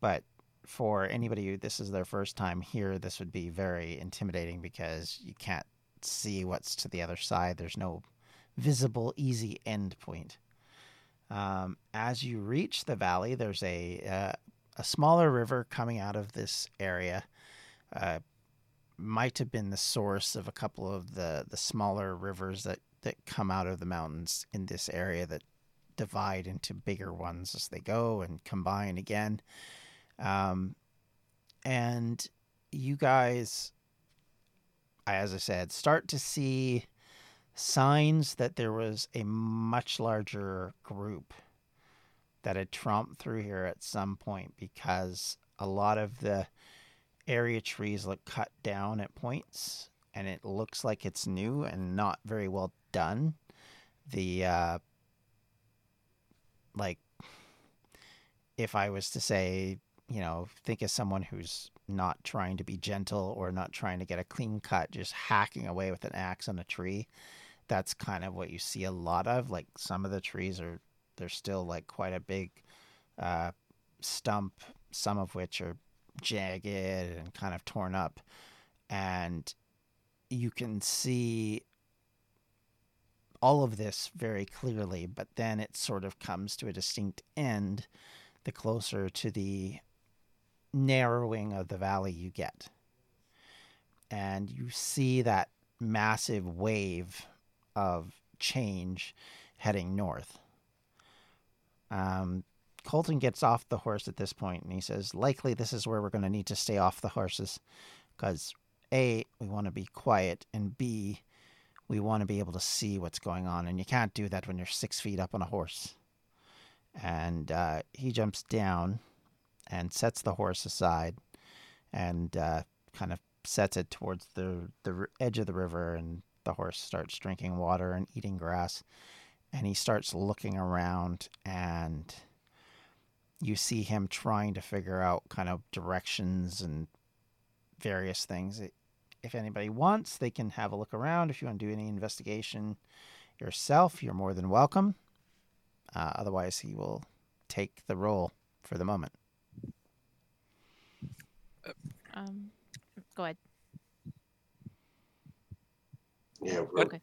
but for anybody who this is their first time here, this would be very intimidating because you can't see what's to the other side. There's no visible, easy end point. Um, as you reach the valley, there's a uh, a smaller river coming out of this area. Uh, might have been the source of a couple of the the smaller rivers that that come out of the mountains in this area that divide into bigger ones as they go and combine again. Um, and you guys, as I said, start to see signs that there was a much larger group that had tromped through here at some point because a lot of the area trees look cut down at points and it looks like it's new and not very well done. The uh like if I was to say, you know, think of someone who's not trying to be gentle or not trying to get a clean cut, just hacking away with an axe on a tree. That's kind of what you see a lot of. Like some of the trees are they're still like quite a big uh, stump, some of which are jagged and kind of torn up. And you can see all of this very clearly, but then it sort of comes to a distinct end the closer to the narrowing of the valley you get. And you see that massive wave of change heading north. Um, Colton gets off the horse at this point and he says, Likely this is where we're going to need to stay off the horses because A, we want to be quiet, and B, we want to be able to see what's going on. And you can't do that when you're six feet up on a horse. And uh, he jumps down and sets the horse aside and uh, kind of sets it towards the, the edge of the river. And the horse starts drinking water and eating grass. And he starts looking around and you see him trying to figure out kind of directions and various things. If anybody wants, they can have a look around. If you want to do any investigation yourself, you're more than welcome. Uh, otherwise, he will take the role for the moment. Um, go ahead. Yeah, we're, Okay.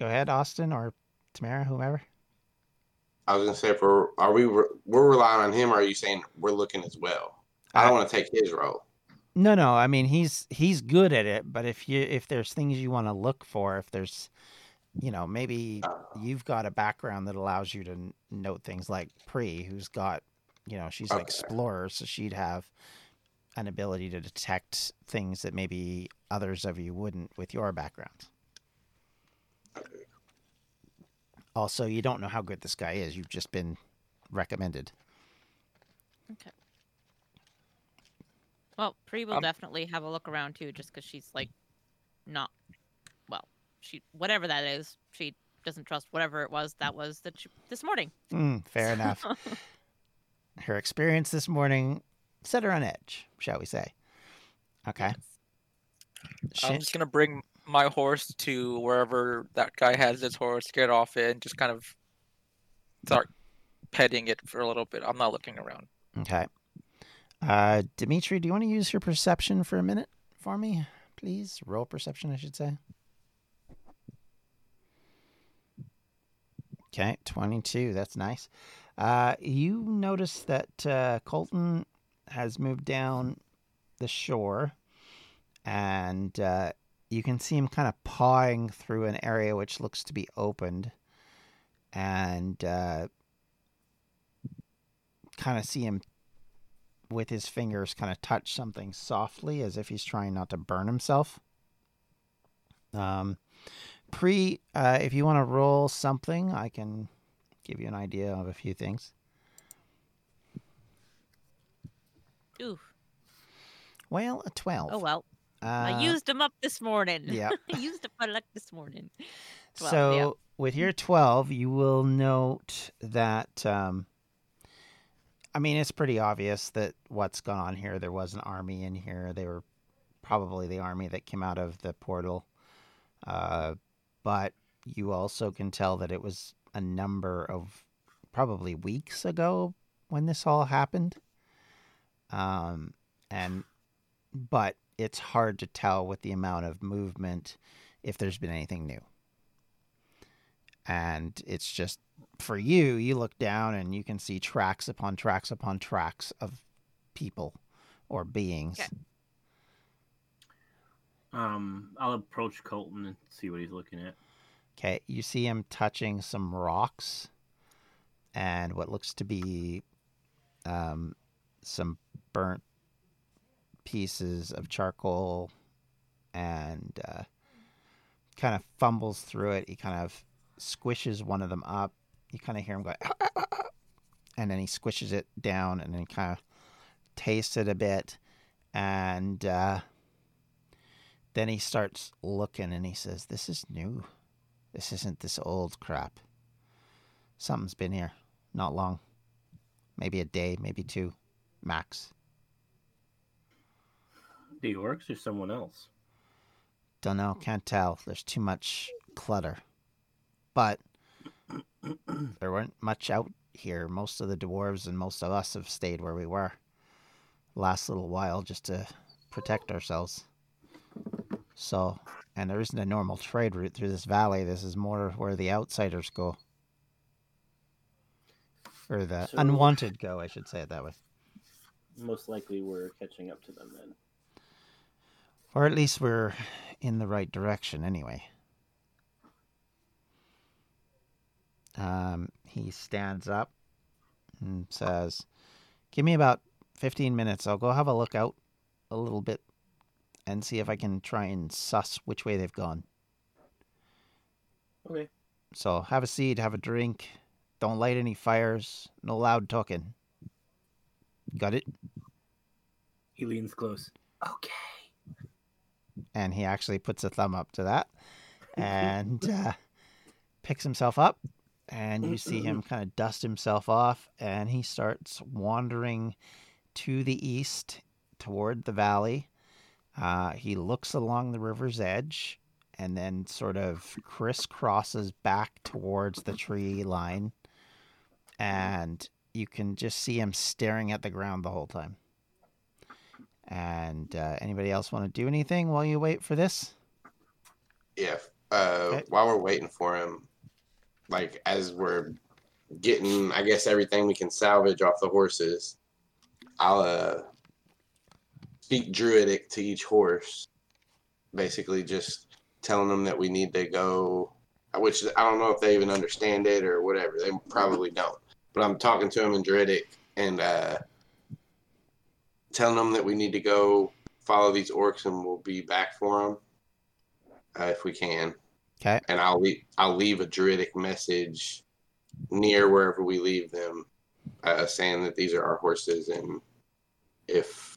Go ahead, Austin or Tamara, whomever. I was gonna say, if we're we re- we're relying on him, or are you saying we're looking as well? I don't Uh, want to take his role. No, no. I mean, he's he's good at it, but if you if there's things you want to look for, if there's, you know, maybe Uh, you've got a background that allows you to n- note things like Pre, who's got, you know, she's an explorer, so she'd have an ability to detect things that maybe others of you wouldn't with your background. Also, you don't know how good this guy is. You've just been recommended. Okay. Well, Pri will Um, definitely have a look around too, just because she's like, not, well, she whatever that is, she doesn't trust whatever it was that was that she, this morning. Mm, fair [LAUGHS] enough. Her experience this morning set her on edge, shall we say? Okay. I'm just gonna bring my horse to wherever that guy has his horse, get off it, and just kind of start petting it for a little bit. I'm not looking around. Okay. Uh, Dimitri, do you want to use your perception for a minute for me, please? Roll perception, I should say. Okay, 22. That's nice. Uh, you notice that uh, Colton has moved down the shore, and uh, you can see him kind of pawing through an area which looks to be opened, and uh, kind of see him with his fingers kind of touch something softly as if he's trying not to burn himself. Um, pre, uh, if you want to roll something, I can give you an idea of a few things. Ooh. Well, a 12. Oh well. Uh, I used them up this morning. yeah. [LAUGHS] I used up my luck this morning. 12, so yeah. with your 12 you will note that um, i mean it's pretty obvious that what's gone on here there was an army in here they were probably the army that came out of the portal uh, but you also can tell that it was a number of probably weeks ago when this all happened um, and but it's hard to tell with the amount of movement if there's been anything new and it's just for you you look down and you can see tracks upon tracks upon tracks of people or beings Okay. Um, I'll approach Colton and see what he's looking at. Okay, you see him touching some rocks and what looks to be um, some burnt pieces of charcoal and uh, kind of fumbles through it. He kind of squishes one of them up. You kind of hear him go, and then he squishes it down and then kind of tastes it a bit. And uh, then he starts looking and he says, This is new. This isn't this old crap. Something's been here. Not long. Maybe a day, maybe two, max. The orcs or someone else? Don't know, can't tell. There's too much clutter. But [CLEARS THROAT] there weren't much out here. Most of the dwarves and most of us have stayed where we were last little while just to protect ourselves. So, and there isn't a normal trade route through this valley. This is more where the outsiders go. Or the So- unwanted go, I should say it that way. Most likely we're catching up to them then. Or at least we're in the right direction anyway. Um, he stands up and says, Give me about 15 minutes. I'll go have a look out a little bit and see if I can try and suss which way they've gone. Okay. So have a seat, have a drink. Don't light any fires. No loud talking. Got it? He leans close. Okay. And he actually puts a thumb up to that [LAUGHS] and uh, picks himself up and you see him kind of dust himself off and he starts wandering to the east toward the valley. Uh, he looks along the river's edge and then sort of crisscrosses back towards the tree line and you can just see him staring at the ground the whole time and uh, anybody else want to do anything while you wait for this? Yeah. Uh, Okay. While we're waiting for him, like as we're getting, I guess everything we can salvage off the horses, I'll uh, speak Druidic to each horse, basically just telling them that we need to go. Which I don't know if they even understand it or whatever. They probably don't. But I'm talking to them in Druidic and uh, telling them that we need to go follow these orcs and we'll be back for them uh, if we can. Okay. And I'll leave I'll leave a druidic message near wherever we leave them, uh, saying that these are our horses, and if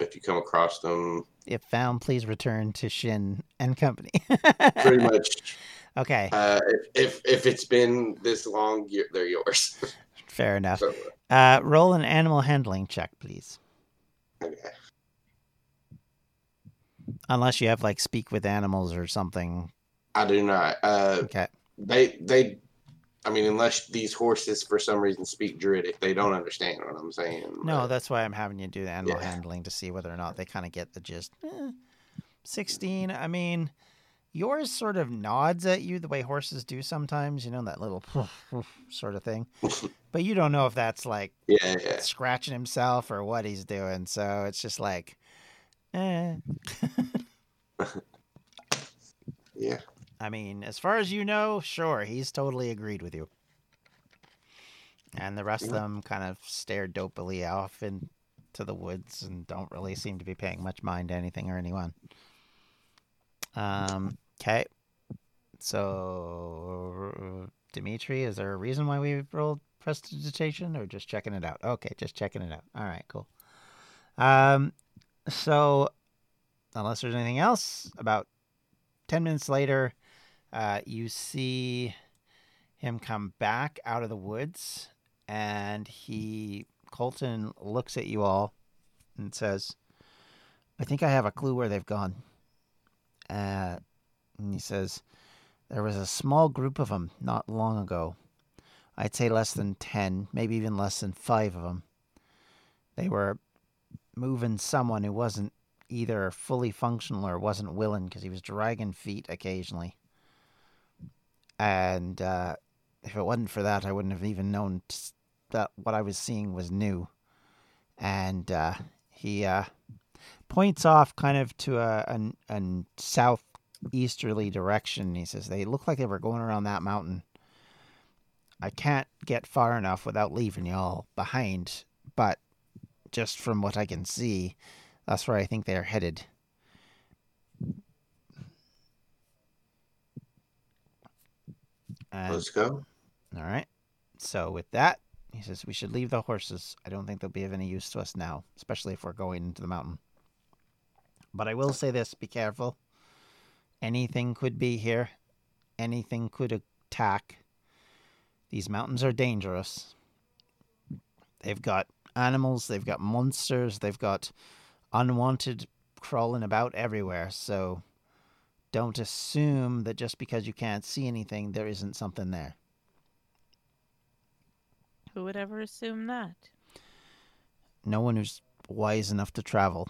if you come across them, If found, please return to Shin and Company. [LAUGHS] pretty much, okay, uh, if if it's been this long, they're yours. fair enough. so, Uh, roll an animal handling check, please. Okay. Unless you have like speak with animals or something. I do not. Uh, Okay. they they. I mean, unless these horses for some reason speak druidic, they don't understand what I'm saying. No, but- that's why I'm having you do the animal Yeah. handling to see whether or not they kind of get the gist. Eh, 16, I mean, yours sort of nods at you the way horses do sometimes, you know, that little [LAUGHS] sort of thing. [LAUGHS] But you don't know if that's like yeah, yeah. scratching himself or what he's doing. So it's just like, eh. [LAUGHS] Yeah. I mean, as far as you know, sure, he's totally agreed with you. And the rest of them kind of stare dopily off into the woods and don't really seem to be paying much mind to anything or anyone. Um, okay. So, Dimitri, is there a reason why we rolled prestidigitation or just checking it out? Okay, just checking it out. All right, cool. Um, so, unless there's anything else, about 10 minutes later, uh, you see him come back out of the woods and he, Colton, looks at you all and says, I think I have a clue where they've gone. Uh, and he says, There was a small group of them not long ago. I'd say less than 10, maybe even less than five of them. They were moving someone who wasn't either fully functional or wasn't willing because he was dragging feet occasionally. And uh, if it wasn't for that, I wouldn't have even known that what I was seeing was new. And uh, he uh, points off kind of to a, a, a south easterly direction. He says they look like they were going around that mountain. I can't get far enough without leaving y'all behind, but just from what I can see, that's where I think they're headed. And, Let's go. all right. So with that, he says we should leave the horses. I don't think they'll be of any use to us now, especially if we're going into the mountain. But I will say this: be careful. Anything could be here. Anything could attack. These mountains are dangerous. They've got animals. They've got monsters. They've got unwanted crawling about everywhere. So don't assume that just because you can't see anything, there isn't something there. Who would ever assume that? no one who's wise enough to travel.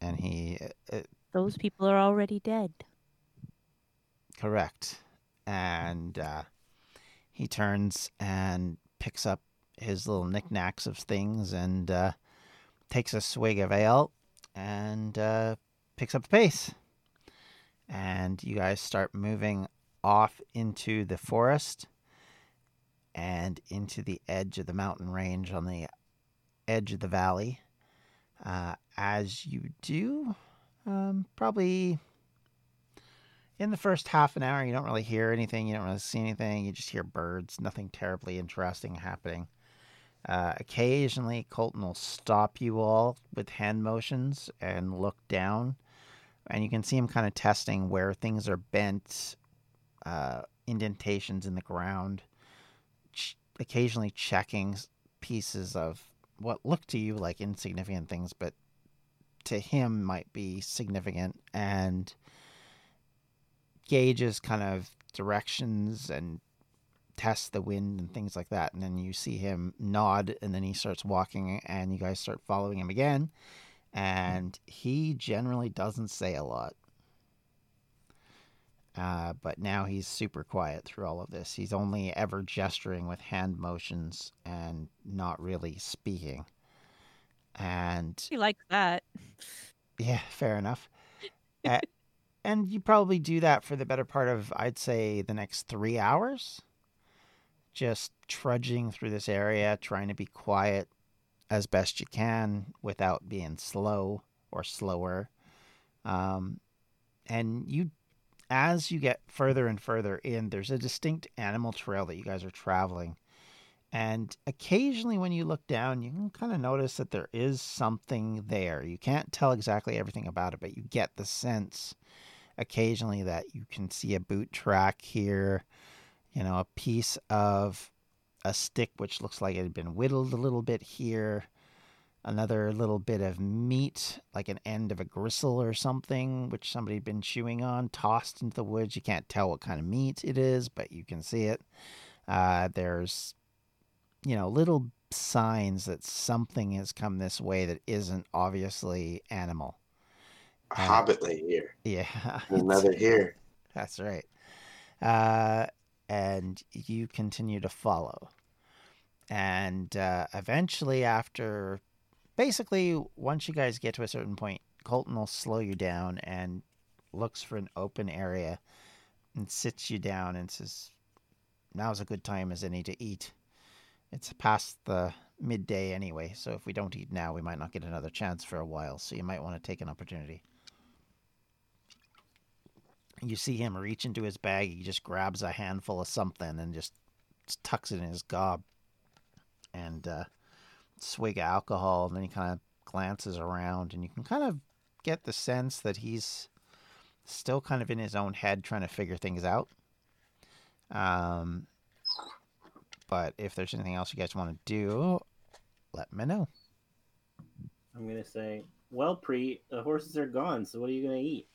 And he, uh, uh, Those people are already dead. correct. And uh, he turns and picks up his little knickknacks of things and uh, takes a swig of ale and uh, picks up the pace. And you guys start moving off into the forest and into the edge of the mountain range on the edge of the valley. Uh, as you do, um, probably in the first half an hour, you don't really hear anything. You don't really see anything. You just hear birds. Nothing terribly interesting happening. Uh, occasionally, Colton will stop you all with hand motions and look down, and you can see him kind of testing where things are bent, uh, indentations in the ground. Ch- occasionally, checking pieces of what look to you like insignificant things, but to him might be significant, and gauges kind of directions and tests the wind and things like that. And then you see him nod, and then he starts walking, and you guys start following him again. And he generally doesn't say a lot. Uh, but now he's super quiet through all of this. He's only ever gesturing with hand motions and not really speaking. And She likes that. yeah, fair enough. [LAUGHS] A- and you probably do that for the better part of, I'd say, the next three hours. Just trudging through this area, trying to be quiet as best you can without being slow or slower. Um, and you, as you get further and further in, there's a distinct animal trail that you guys are traveling. And occasionally, when you look down, you can kind of notice that there is something there. You can't tell exactly everything about it, but you get the sense occasionally that you can see a boot track here, you know, a piece of a stick which looks like it had been whittled a little bit here, another little bit of meat, like an end of a gristle or something, which somebody had been chewing on, tossed into the woods. You can't tell what kind of meat it is, but you can see it. Uh, there's you know, little signs that something has come this way that isn't obviously animal. Uh, hobbit lay here. Yeah, [LAUGHS] Another here. that's right. Uh, and you continue to follow. And uh, eventually, after basically, once you guys get to a certain point, Colton will slow you down and looks for an open area and sits you down and says, Now's a good time as any to eat. It's past the midday anyway, so if we don't eat now, we might not get another chance for a while, so you might want to take an opportunity. You see him reach into his bag, he just grabs a handful of something and just tucks it in his gob and uh, swig of alcohol, and then he kind of glances around, and you can kind of get the sense that he's still kind of in his own head trying to figure things out. Um, but if there's anything else you guys want to do, let me know. I'm gonna say, well, Pre, the horses are gone. So what are you gonna eat?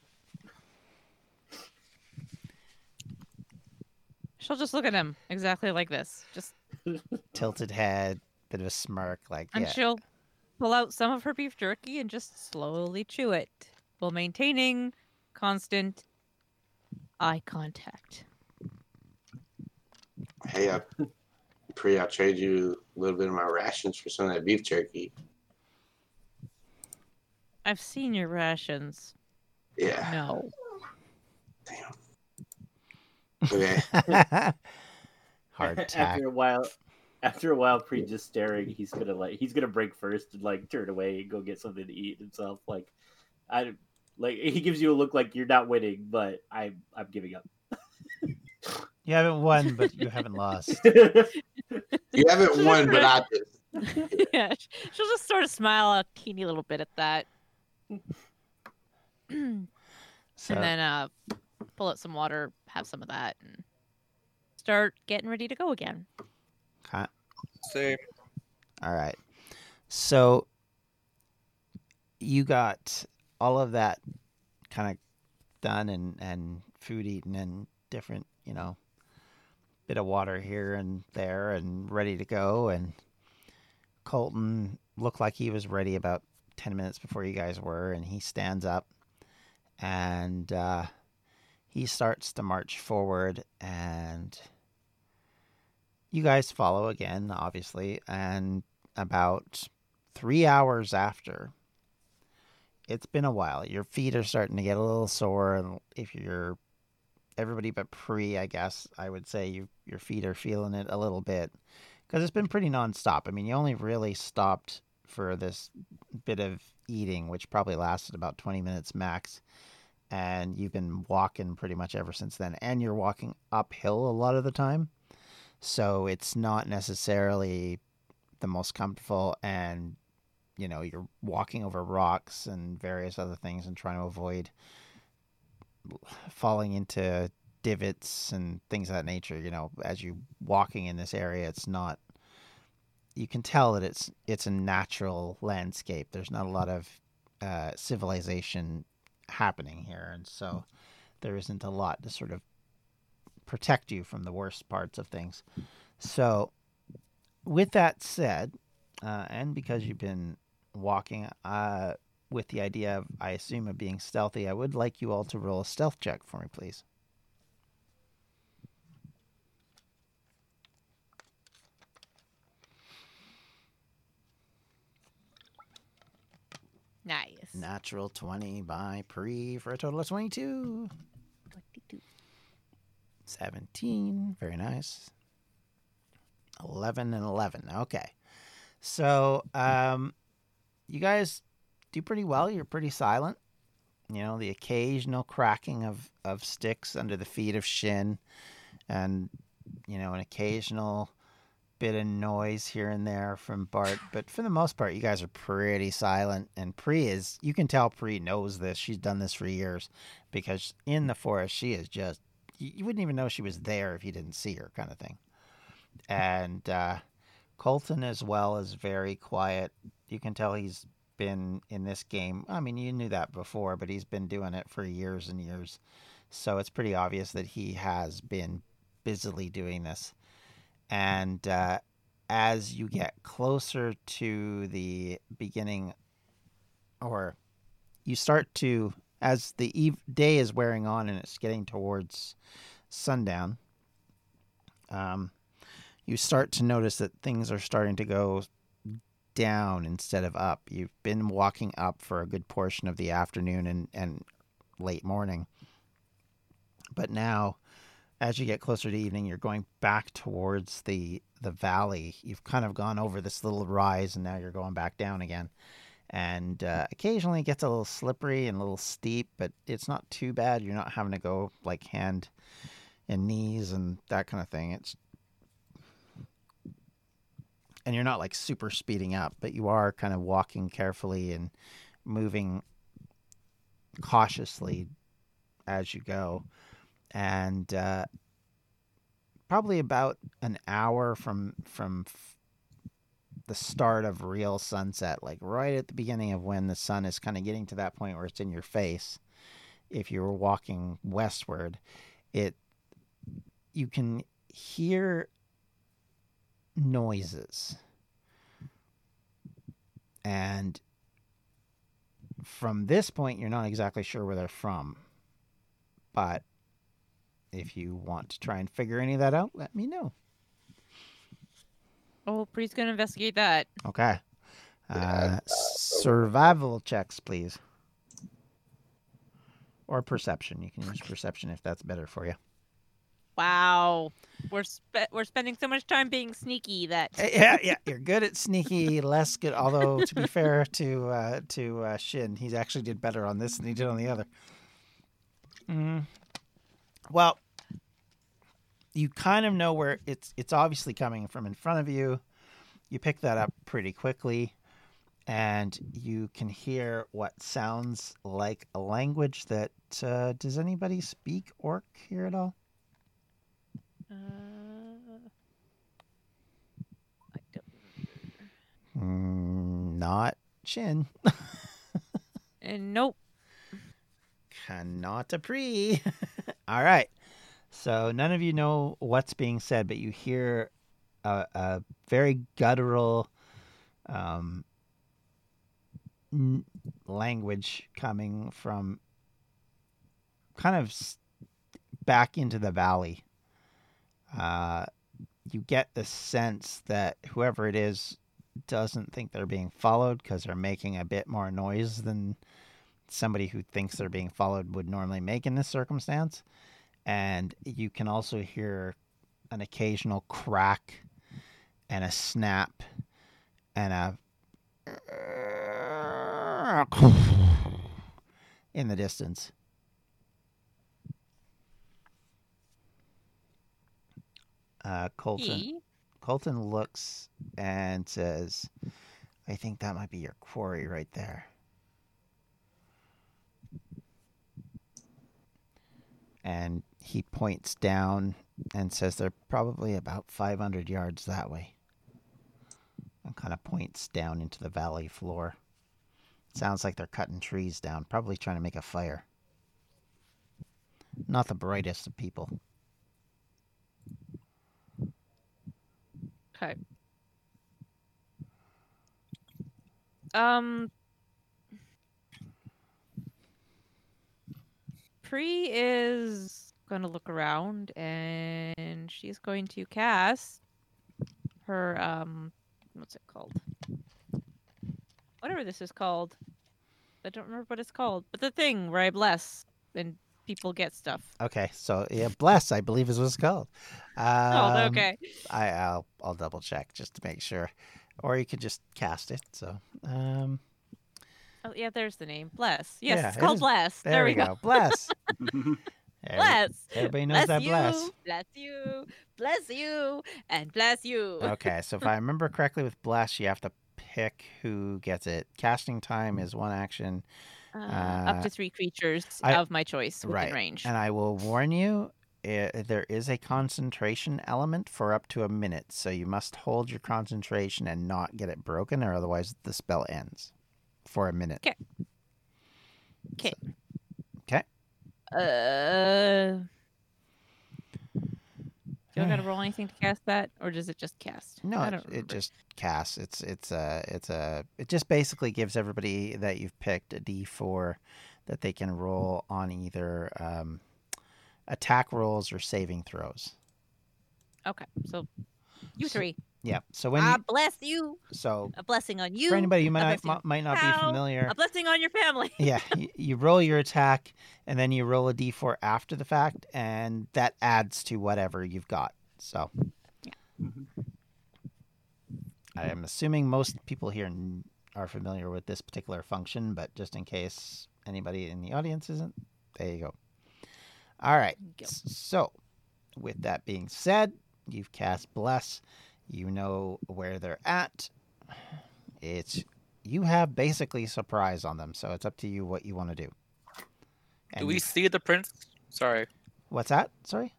She'll just look at him exactly like this. Just [LAUGHS] Tilted head, bit of a smirk, like and yeah, she'll pull out some of her beef jerky and just slowly chew it while maintaining constant eye contact. Hey, I, pre, I'll trade you a little bit of my rations for some of that beef jerky. I've seen your rations. Yeah. No. Okay. [LAUGHS] Hard tack. After a while, after a while, Pre just staring, he's gonna like he's gonna break first and like turn away and go get something to eat himself. Like, I like he gives you a look like you're not winning, but I'm I'm giving up. You haven't won, but you haven't lost. [LAUGHS] You haven't won, but I did. [LAUGHS] yeah, she'll just sort of smile a teeny little bit at that. [CLEARS THROAT] and then uh pull out some water, have some of that, and start getting ready to go again. okay. Same. All right. So you got all of that kind of done and and food eaten and different, you know, bit of water here and there and ready to go and Colton looked like he was ready about 10 minutes before you guys were and he stands up and uh he starts to march forward and you guys follow again, obviously, and about three hours after, it's been a while. Your feet are starting to get a little sore, and if you're everybody but pre, I guess I would say you your feet are feeling it a little bit because it's been pretty nonstop. I mean, you only really stopped for this bit of eating, which probably lasted about twenty minutes max. And you've been walking pretty much ever since then, and you're walking uphill a lot of the time. So it's not necessarily the most comfortable and you know you're walking over rocks and various other things and trying to avoid falling into divots and things of that nature you know. As you walking in this area it's not you can tell that it's it's a natural landscape. There's not a lot of uh, civilization happening here and so there isn't a lot to sort of protect you from the worst parts of things. So, with that said, uh, and because you've been walking uh, with the idea of, I assume, of being stealthy, I would like you all to roll a stealth check for me, please. Nice. Natural 20 by Pre for a total of 22. 22. 17. Very nice. 11 and 11. Okay. So, um, you guys do pretty well. You're pretty silent. You know, the occasional cracking of, of sticks under the feet of Shin and, you know, an occasional bit of noise here and there from Bart. [SIGHS] But for the most part, you guys are pretty silent. And Pre is, you can tell Pre knows this. She's done this for years because in the forest, she is just you you wouldn't even know she was there if you didn't see her, kind of thing. And uh, Colton, as well, is very quiet. You can tell he's been in this game. I mean, you knew that before, but he's been doing it for years and years. So it's pretty obvious that he has been busily doing this. And uh, as you get closer to the beginning, or you start to as the eve- day is wearing on and it's getting towards sundown, um, you start to notice that things are starting to go down instead of up. You've been walking up for a good portion of the afternoon and, and late morning. But now, as you get closer to evening, you're going back towards the the valley. You've kind of gone over this little rise, and now you're going back down again and uh, occasionally it gets a little slippery and a little steep, but it's not too bad. You're not having to go like hand and knees and that kind of thing. It's and you're not like super speeding up, but you are kind of walking carefully and moving cautiously as you go. And uh, probably about an hour from from f- the start of real sunset, like right at the beginning of when the sun is kind of getting to that point where it's in your face. If you were walking westward, it you can hear noises. And from this point, you're not exactly sure where they're from. But if you want to try and figure any of that out, let me know. Oh, Pre's gonna investigate that. Okay. Uh, survival checks, please. Or perception. You can use perception if that's better for you. Wow. We're spe- we're spending so much time being sneaky that Uh, yeah, yeah, you're good at sneaky, less good. Although to be fair to uh, to uh, Shin, he actually did better on this than he did on the other. Mm. Well, you kind of know where it's. It's obviously coming from in front of you. You pick that up pretty quickly, and you can hear what sounds like a language that. Uh, does anybody speak Orc here at all? uh, I don't Mm, not Shin. [LAUGHS] and nope. Cannot pre. [LAUGHS] All right. So none of you know what's being said, but you hear a, a very guttural um, n- language coming from kind of back into the valley. Uh, you get the sense that whoever it is doesn't think they're being followed because they're making a bit more noise than somebody who thinks they're being followed would normally make in this circumstance. And you can also hear an occasional crack and a snap and a [SNIFFS] in the distance. Uh, Colton. Ye? Colton looks and says, I think that might be your quarry right there. And he points down and says they're probably about 500 yards that way. And kind of points down into the valley floor. Sounds like they're cutting trees down, probably trying to make a fire. Not the brightest of people. Okay. Um. Pre is going to look around and she's going to cast her um what's it called? Whatever this is called. I don't remember what it's called. But the thing where I bless and people get stuff. Okay, so yeah, bless, I believe is what it's called. oh, Um, okay. I, I'll I'll double check just to make sure, or you could just cast it. So, um, Oh, yeah, there's the name. Bless. Yes, Yeah, it's called is- Bless. there, we go. Bless. [LAUGHS] Bless. Everybody knows bless that you, bless. bless you, bless you, and bless you. Okay, so if I [LAUGHS] remember correctly, with bless, you have to pick who gets it. Casting time is one action, Uh, uh, up to three creatures I- of my choice within right, range. and I will warn you. i there is a concentration element for up to a minute, so you must hold your concentration and not get it broken, or otherwise the spell ends for a minute. Okay. Okay. Okay. Uh, do I gotta roll [SIGHS] anything to cast that, or does it just cast? No, it, it just casts. It's it's a it's a it just basically gives everybody that you've picked a D four that they can roll on either um, attack rolls or saving throws. Okay, so you So- three. Yeah. So when I you, bless you. so A blessing on you. for anybody you might not, might not be familiar, A blessing on your family. [LAUGHS] yeah, you, you roll your attack and then you roll a D4 after the fact, and that adds to whatever you've got. So Yeah. I am assuming most people here are familiar with this particular function, but just in case anybody in the audience isn't, there you go. All right. Go. So, with that being said, you've cast Bless. You know where they're at. It's you have basically surprise on them, so it's up to you what you want to do. Do we you- see the prince? Sorry. What's that? Sorry.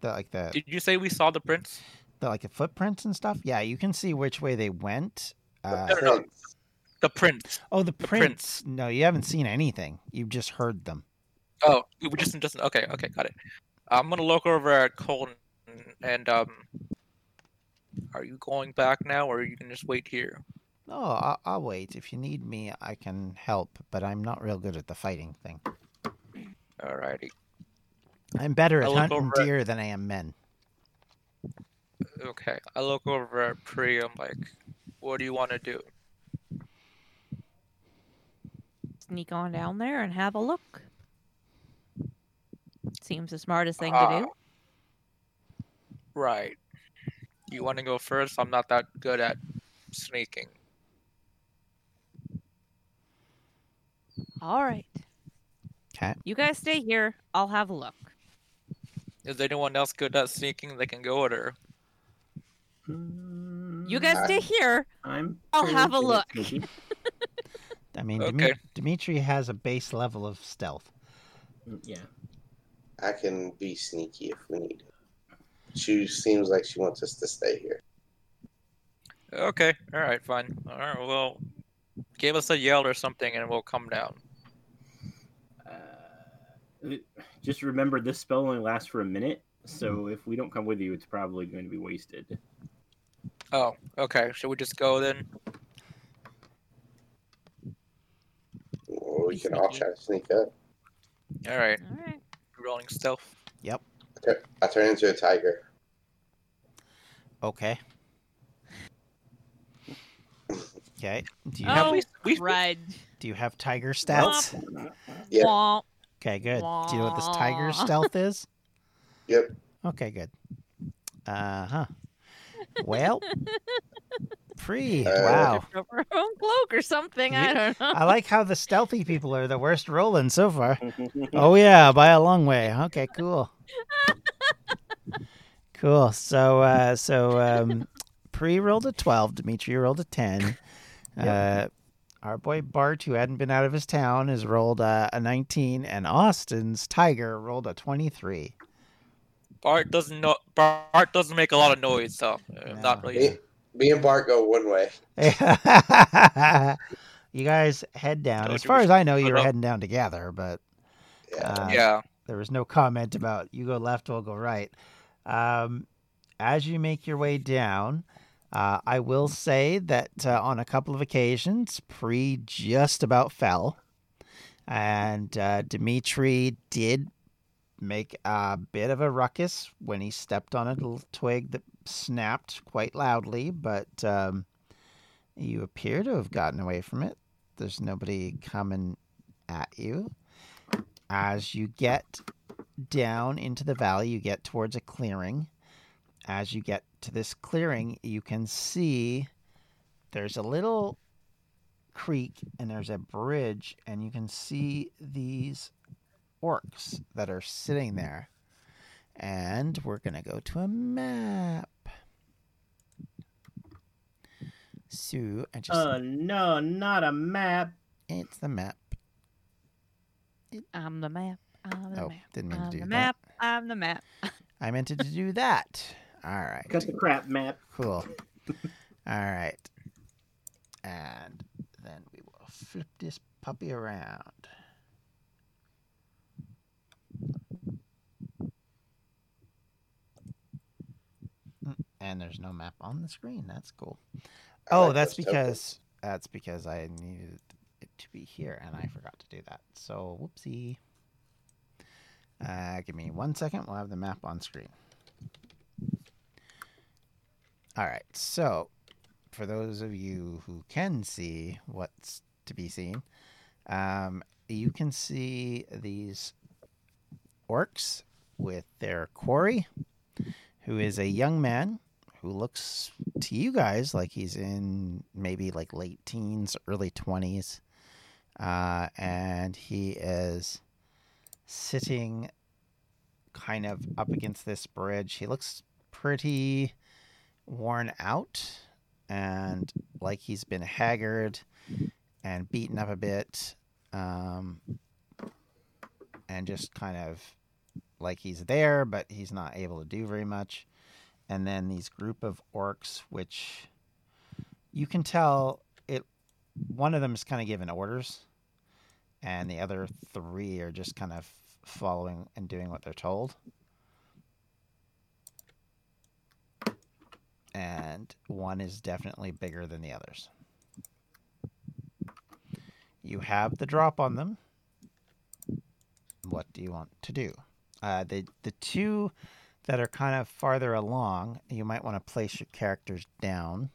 The like the, Did you say we saw the prince? the like the footprints and stuff. Yeah, you can see which way they went. Uh, No, no, no. The prince. oh, the the prints. prince. No, you haven't seen anything. You've just heard them. Oh, we just just okay, okay, got it. I'm gonna look over at Colton and um. Are you going back now, or you can just wait here? No, I'll, I'll wait. If you need me, I can help, but I'm not real good at the fighting thing. Alrighty. I'm better at hunting over at- deer than I am men. Okay. I look over at Pri. I'm like, what do you want to do? Sneak on down there and have a look. Seems the smartest thing to Uh, do. Right. You want to go first? I'm not that good at sneaking. All right. 'Kay. You guys stay here. I'll have a look. Is anyone else good at sneaking? They can go with her. You guys stay here. I'm. I'll have a look. [LAUGHS] I mean, Okay. Dimi- Dimitri has a base level of stealth. Mm, Yeah. I can be sneaky if we need. She seems like she wants us to stay here. Okay. All right. Fine. All right. Well, give us a yell or something, and we'll come down. Uh, just remember, this spell only lasts for a minute, so if we don't come with you, it's probably going to be wasted. Oh. Okay. Should we just go then? Or we can all try to sneak up. All right. All right. Rolling stealth. I tur- I turn into a tiger. Okay. Okay. Do you Oh, have we- we- crud. do you have tiger stats? Yeah. Womp. Okay, good. Do you know what this tiger Wah. stealth is? [LAUGHS] Yep. Okay, good. Uh huh. Well, [LAUGHS] pre. Uh, wow. Over her [LAUGHS] own cloak or something. I don't know. I like how the stealthy people are the worst rolling so far. [LAUGHS] Oh yeah, by a long way. Okay, cool. [LAUGHS] cool. So uh so um Pre rolled a 12, Dimitri rolled a 10. Uh our boy Bart, who hadn't been out of his town, has rolled uh, a 19, and Austin's Tiger rolled a 23. Bart doesn't know. Bart doesn't make a lot of noise, so uh, No. not really. Me, me and Bart go one way. [LAUGHS] you guys head down. As far as I know, you split were heading down together, but Yeah. uh, yeah. there was no comment about you go left, we'll go right. Um, as you make your way down, uh, I will say that uh, on a couple of occasions, Pre just about fell. And uh, Dimitri did make a bit of a ruckus when he stepped on a little twig that snapped quite loudly, but um, you appear to have gotten away from it. There's nobody coming at you. As you get down into the valley, you get towards a clearing. As you get to this clearing, you can see there's a little creek and there's a bridge, and you can see these orcs that are sitting there. And we're going to go to a map. So I just. Oh no, not a map. it's the map. I'm the map. I'm the Oh, map. didn't mean I'm to the do that. map. I'm the map. [LAUGHS] I meant to do that. All right. Cut the crap map. Cool. [LAUGHS] All right. And then we will flip this puppy around. Mm, And there's no map on the screen. That's cool. Oh, that's because that's because I needed it to be here and I forgot to do that. So whoopsie. Uh, give me one second. We'll have the map on screen. All right. So, for those of you who can see what's to be seen, um, you can see these orcs with their quarry, who is a young man who looks to you guys like he's in maybe like late teens, early 20s. Uh, and he is sitting kind of up against this bridge. He looks pretty worn out and like he's been haggard and beaten up a bit. Um, and just kind of like he's there, but he's not able to do very much. And then these group of orcs, which you can tell it, one of them is kind of giving orders, and the other three are just kind of following and doing what they're told. And one is definitely bigger than the others. You have the drop on them. What do you want to do? Uh, the the two that are kind of farther along, you might want to place your characters down.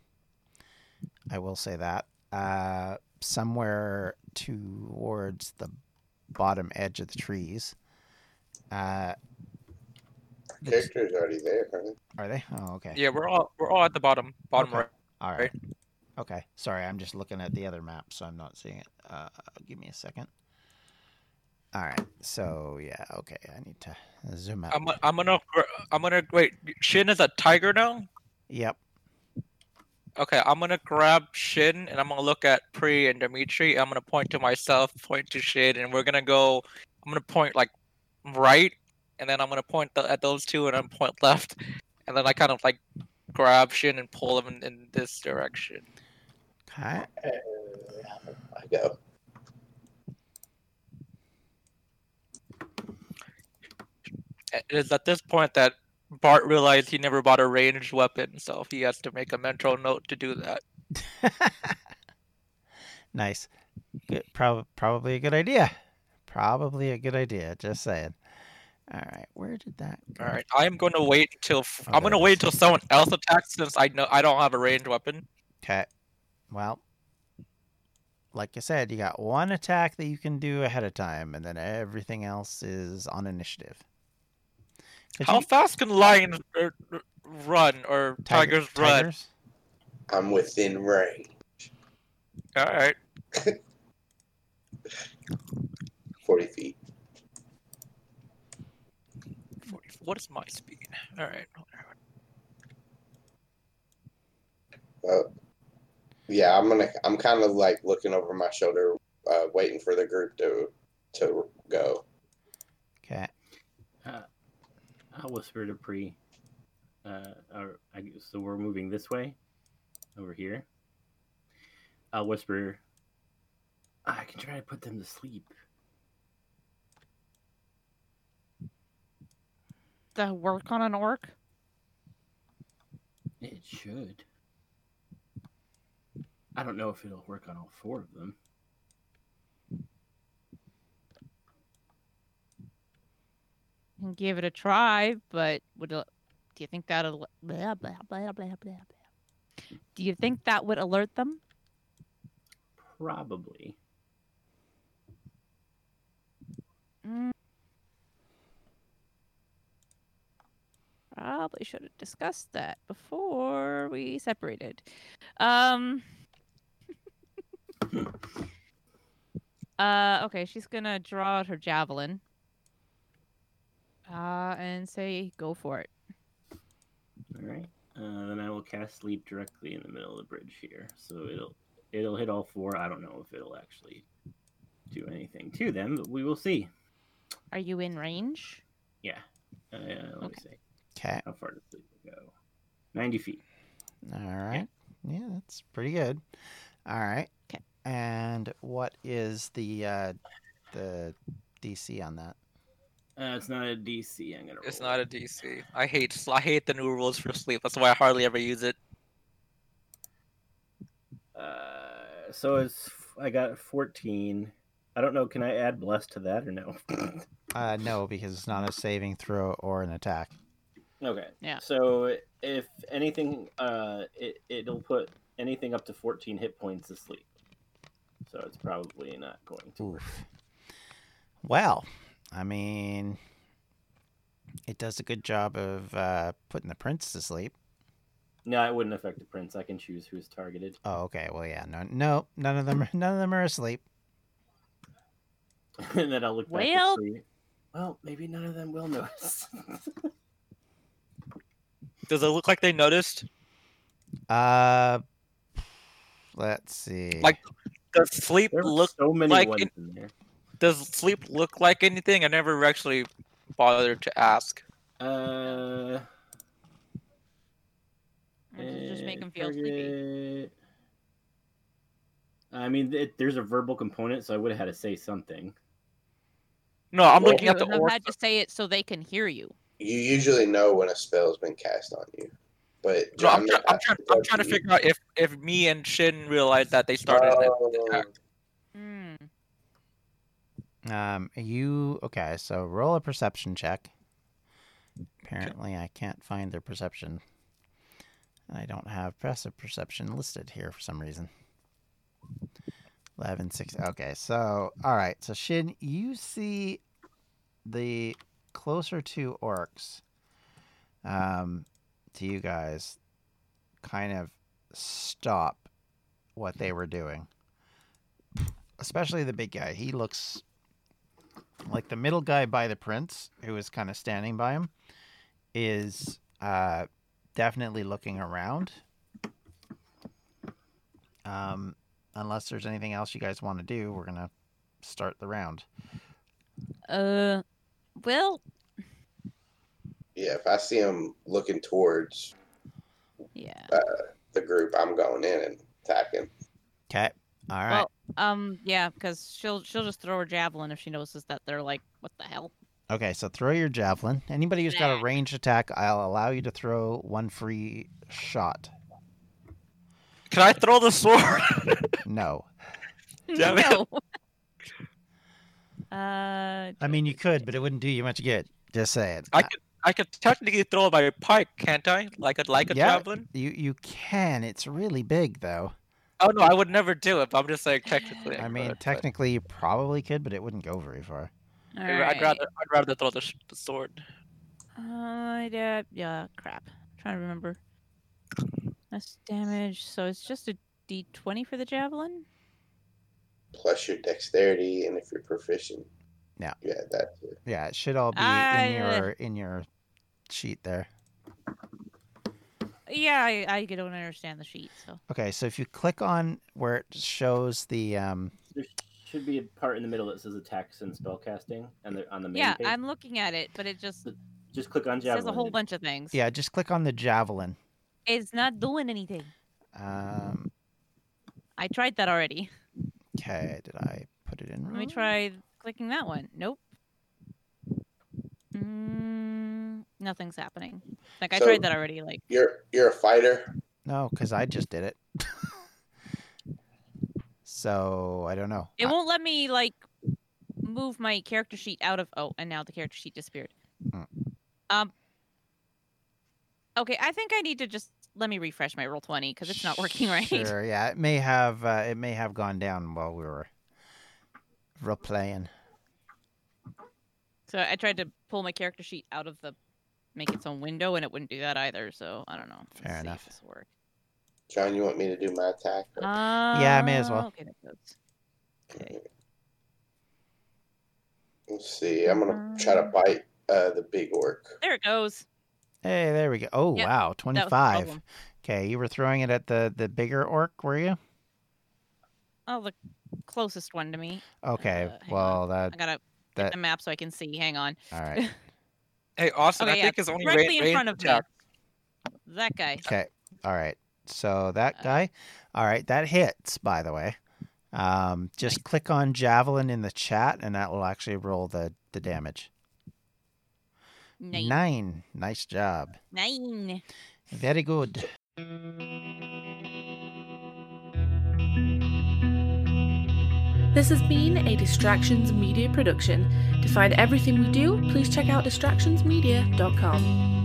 I will say that. Uh, somewhere towards the bottom edge of the trees. Uh, the- Character's already there, huh? are they? Oh, okay. Yeah, we're all we're all at the bottom bottom Okay. right. All right. Okay. Sorry, I'm just looking at the other map, so I'm not seeing it. Uh, give me a second. All right. So yeah. Okay. I need to zoom out. I'm gonna- I'm gonna I'm gonna wait. Shin is a tiger now. Yep. Okay, I'm gonna grab Shin and I'm gonna look at Pri and Dimitri. I'm gonna point to myself, point to Shin, and we're gonna go. I'm gonna point like right, and then I'm gonna point th- at those two, and then point left, and then I kind of like grab Shin and pull him in, in this direction. Okay. Uh, I go. It is at this point that Bart realized he never bought a ranged weapon, so he has to make a mental note to do that. [LAUGHS] nice. Good. Prob- probably a good idea. Probably a good idea. Just saying. All right. Where did that go? All right, I am going to wait until f- Oh, I'm going to wait until someone else attacks since I know I don't have a ranged weapon. Okay. Well, like I said, you got one attack that you can do ahead of time, and then everything else is on initiative. 'Cause How you- fast can lions er, run or tiger- tigers run? tigers? I'm within range. All right. [LAUGHS] 40 feet. 40, what is my speed? All right. Well, yeah, I'm gonna. I'm kind of like looking over my shoulder, uh, waiting for the group to to go. Okay. Uh, I'll whisper to Pre. Uh, or I guess, so we're moving this way, over here. I'll whisper. I can try to put them to sleep. That work on an orc? It should. I don't know if it'll work on all four of them. Can give it a try, but would do you think that'll blah, blah, blah, blah, blah, blah. Do you think that would alert them? Probably. Mm. Probably should have discussed that before we separated. Um. [LAUGHS] uh. Okay. She's gonna draw out her javelin. Uh, and say, "Go for it." All right. Uh, then I will cast sleep directly in the middle of the bridge here, so it'll it'll hit all four. I don't know if it'll actually do anything to them, but we will see. Are you in range? Yeah. Uh, let me Okay. see. Okay. How far does sleep go? Ninety feet. All right. Yeah, that's pretty good. All right. 'Kay. And what is the uh, the DC on that? Uh, it's not a DC. I'm gonna. It's roll not it. a DC. I hate sl- I hate the new rules for sleep. That's why I hardly ever use it. Uh, so it's I got fourteen. I don't know. Can I add bless to that or no? [LAUGHS] Uh, no, because it's not a saving throw or an attack. okay. Yeah. So if anything, uh, it it'll put anything up to fourteen hit points asleep. So it's probably not going to. work. Oof. Well, I mean, it does a good job of uh, putting the prince to sleep. No, it wouldn't affect the prince. I can choose who's targeted. Oh, okay. Well, yeah. No, no, none of them. None of them are asleep. [LAUGHS] and then I'll look back Well- and see. Well, maybe none of them will notice. [LAUGHS] Does it look like they noticed? Uh, let's see. Like, does sleep there look so many like ones in- in there. Does sleep look like anything? I never actually bothered to ask. Uh, Or does it just make eh, them feel sleepy? I mean, it, there's a verbal component, so I would have had to say something. No, I'm Well- looking You at the would have orc. had to say it so they can hear you. You usually know when a spell's been cast on you, but No, I'm, John, try- I'm, trying, I'm trying to figure out if, if me and Shin realized that they started an Oh. attack. Um, you okay? So roll a perception check. Apparently, I can't find their perception. I don't have passive perception listed here for some reason. 11, 6. Okay, so all right. So Shin, you see the closer to orcs um, to you guys kind of stop what they were doing. Especially the big guy. He looks like the middle guy by the prince, who is kind of standing by him, is uh, definitely looking around. Um, unless there's anything else you guys want to do, we're gonna start the round. Uh, well, Yeah, if I see him looking towards yeah. the group, I'm going in and attacking. Okay. All right. Well, um, yeah, because she'll she'll just throw her javelin if she notices that they're like, what the hell? Okay, so throw your javelin. Anybody who's got a Nah. ranged attack, I'll allow you to throw one free shot. Can I throw the sword? [LAUGHS] No. [LAUGHS] Damn it. no. [LAUGHS] uh, I mean, you could, but it wouldn't do you much good. Just saying. I could I could technically throw my pike, can't I? Like a like a Yeah. javelin? You you can. It's really big, though. Oh no, I would never do it. But I'm just saying technically. I could, mean, but technically, you probably could, but it wouldn't go very far. all I'd right. rather I'd rather throw the, the sword. Uh, yeah, yeah, crap. trying to remember. That's damage. So it's just a d20 for the javelin. Plus your dexterity, and if you're proficient. Yeah. Yeah, that too. Yeah, it should all be I, in your in your sheet there. Yeah, I, I don't understand the sheet. So Okay, so if you click on where it shows the um, There should be a part in the middle that says attacks and spellcasting, and the, on the main yeah, page. I'm looking at it, but it just Just click on javelin. says a whole bunch of things. yeah, just click on the javelin. It's not doing anything. Um, I tried that already. okay, did I put it in? Let me wrong? try clicking that one. Nope. Mm, nothing's happening. Like I So- tried that already. Like You're you're a fighter. No, because I just did it. [LAUGHS] so I don't know. it I- won't let me like move my character sheet out of. Oh, and now the character sheet disappeared. Hmm. Um. Okay, I think I need to just let me refresh my Roll20 because it's not working right. Sure, yeah, it may have uh, it may have gone down while we were role playing. So I tried to pull my character sheet out of the make its own window, and it wouldn't do that either. So I don't know. Let's Fair enough. this will work. John, you want me to do my attack? Yeah, I may as well. Uh, Okay, that goes. Okay. Let's see. I'm gonna try to bite uh, the big orc. There it goes. Hey, there we go. Oh Yep, wow, That was twenty the five. problem. Okay, you were throwing it at the the bigger orc, were you? Oh, the closest one to me. Okay, Uh, hang well that I gotta get that the map so I can see. Hang on. all right. [LAUGHS] Hey Austin, Okay, I yeah, think it's only directly ra- in front of me. That guy. Okay, all right. So that Uh, guy, all right, that hits. By the way, um, just click on javelin in the chat, and that will actually roll the the damage. Nine. Nine. Nice job. Nine. Very good. This has been a Distractions Media production. To find everything we do, please check out distractionsmedia.com.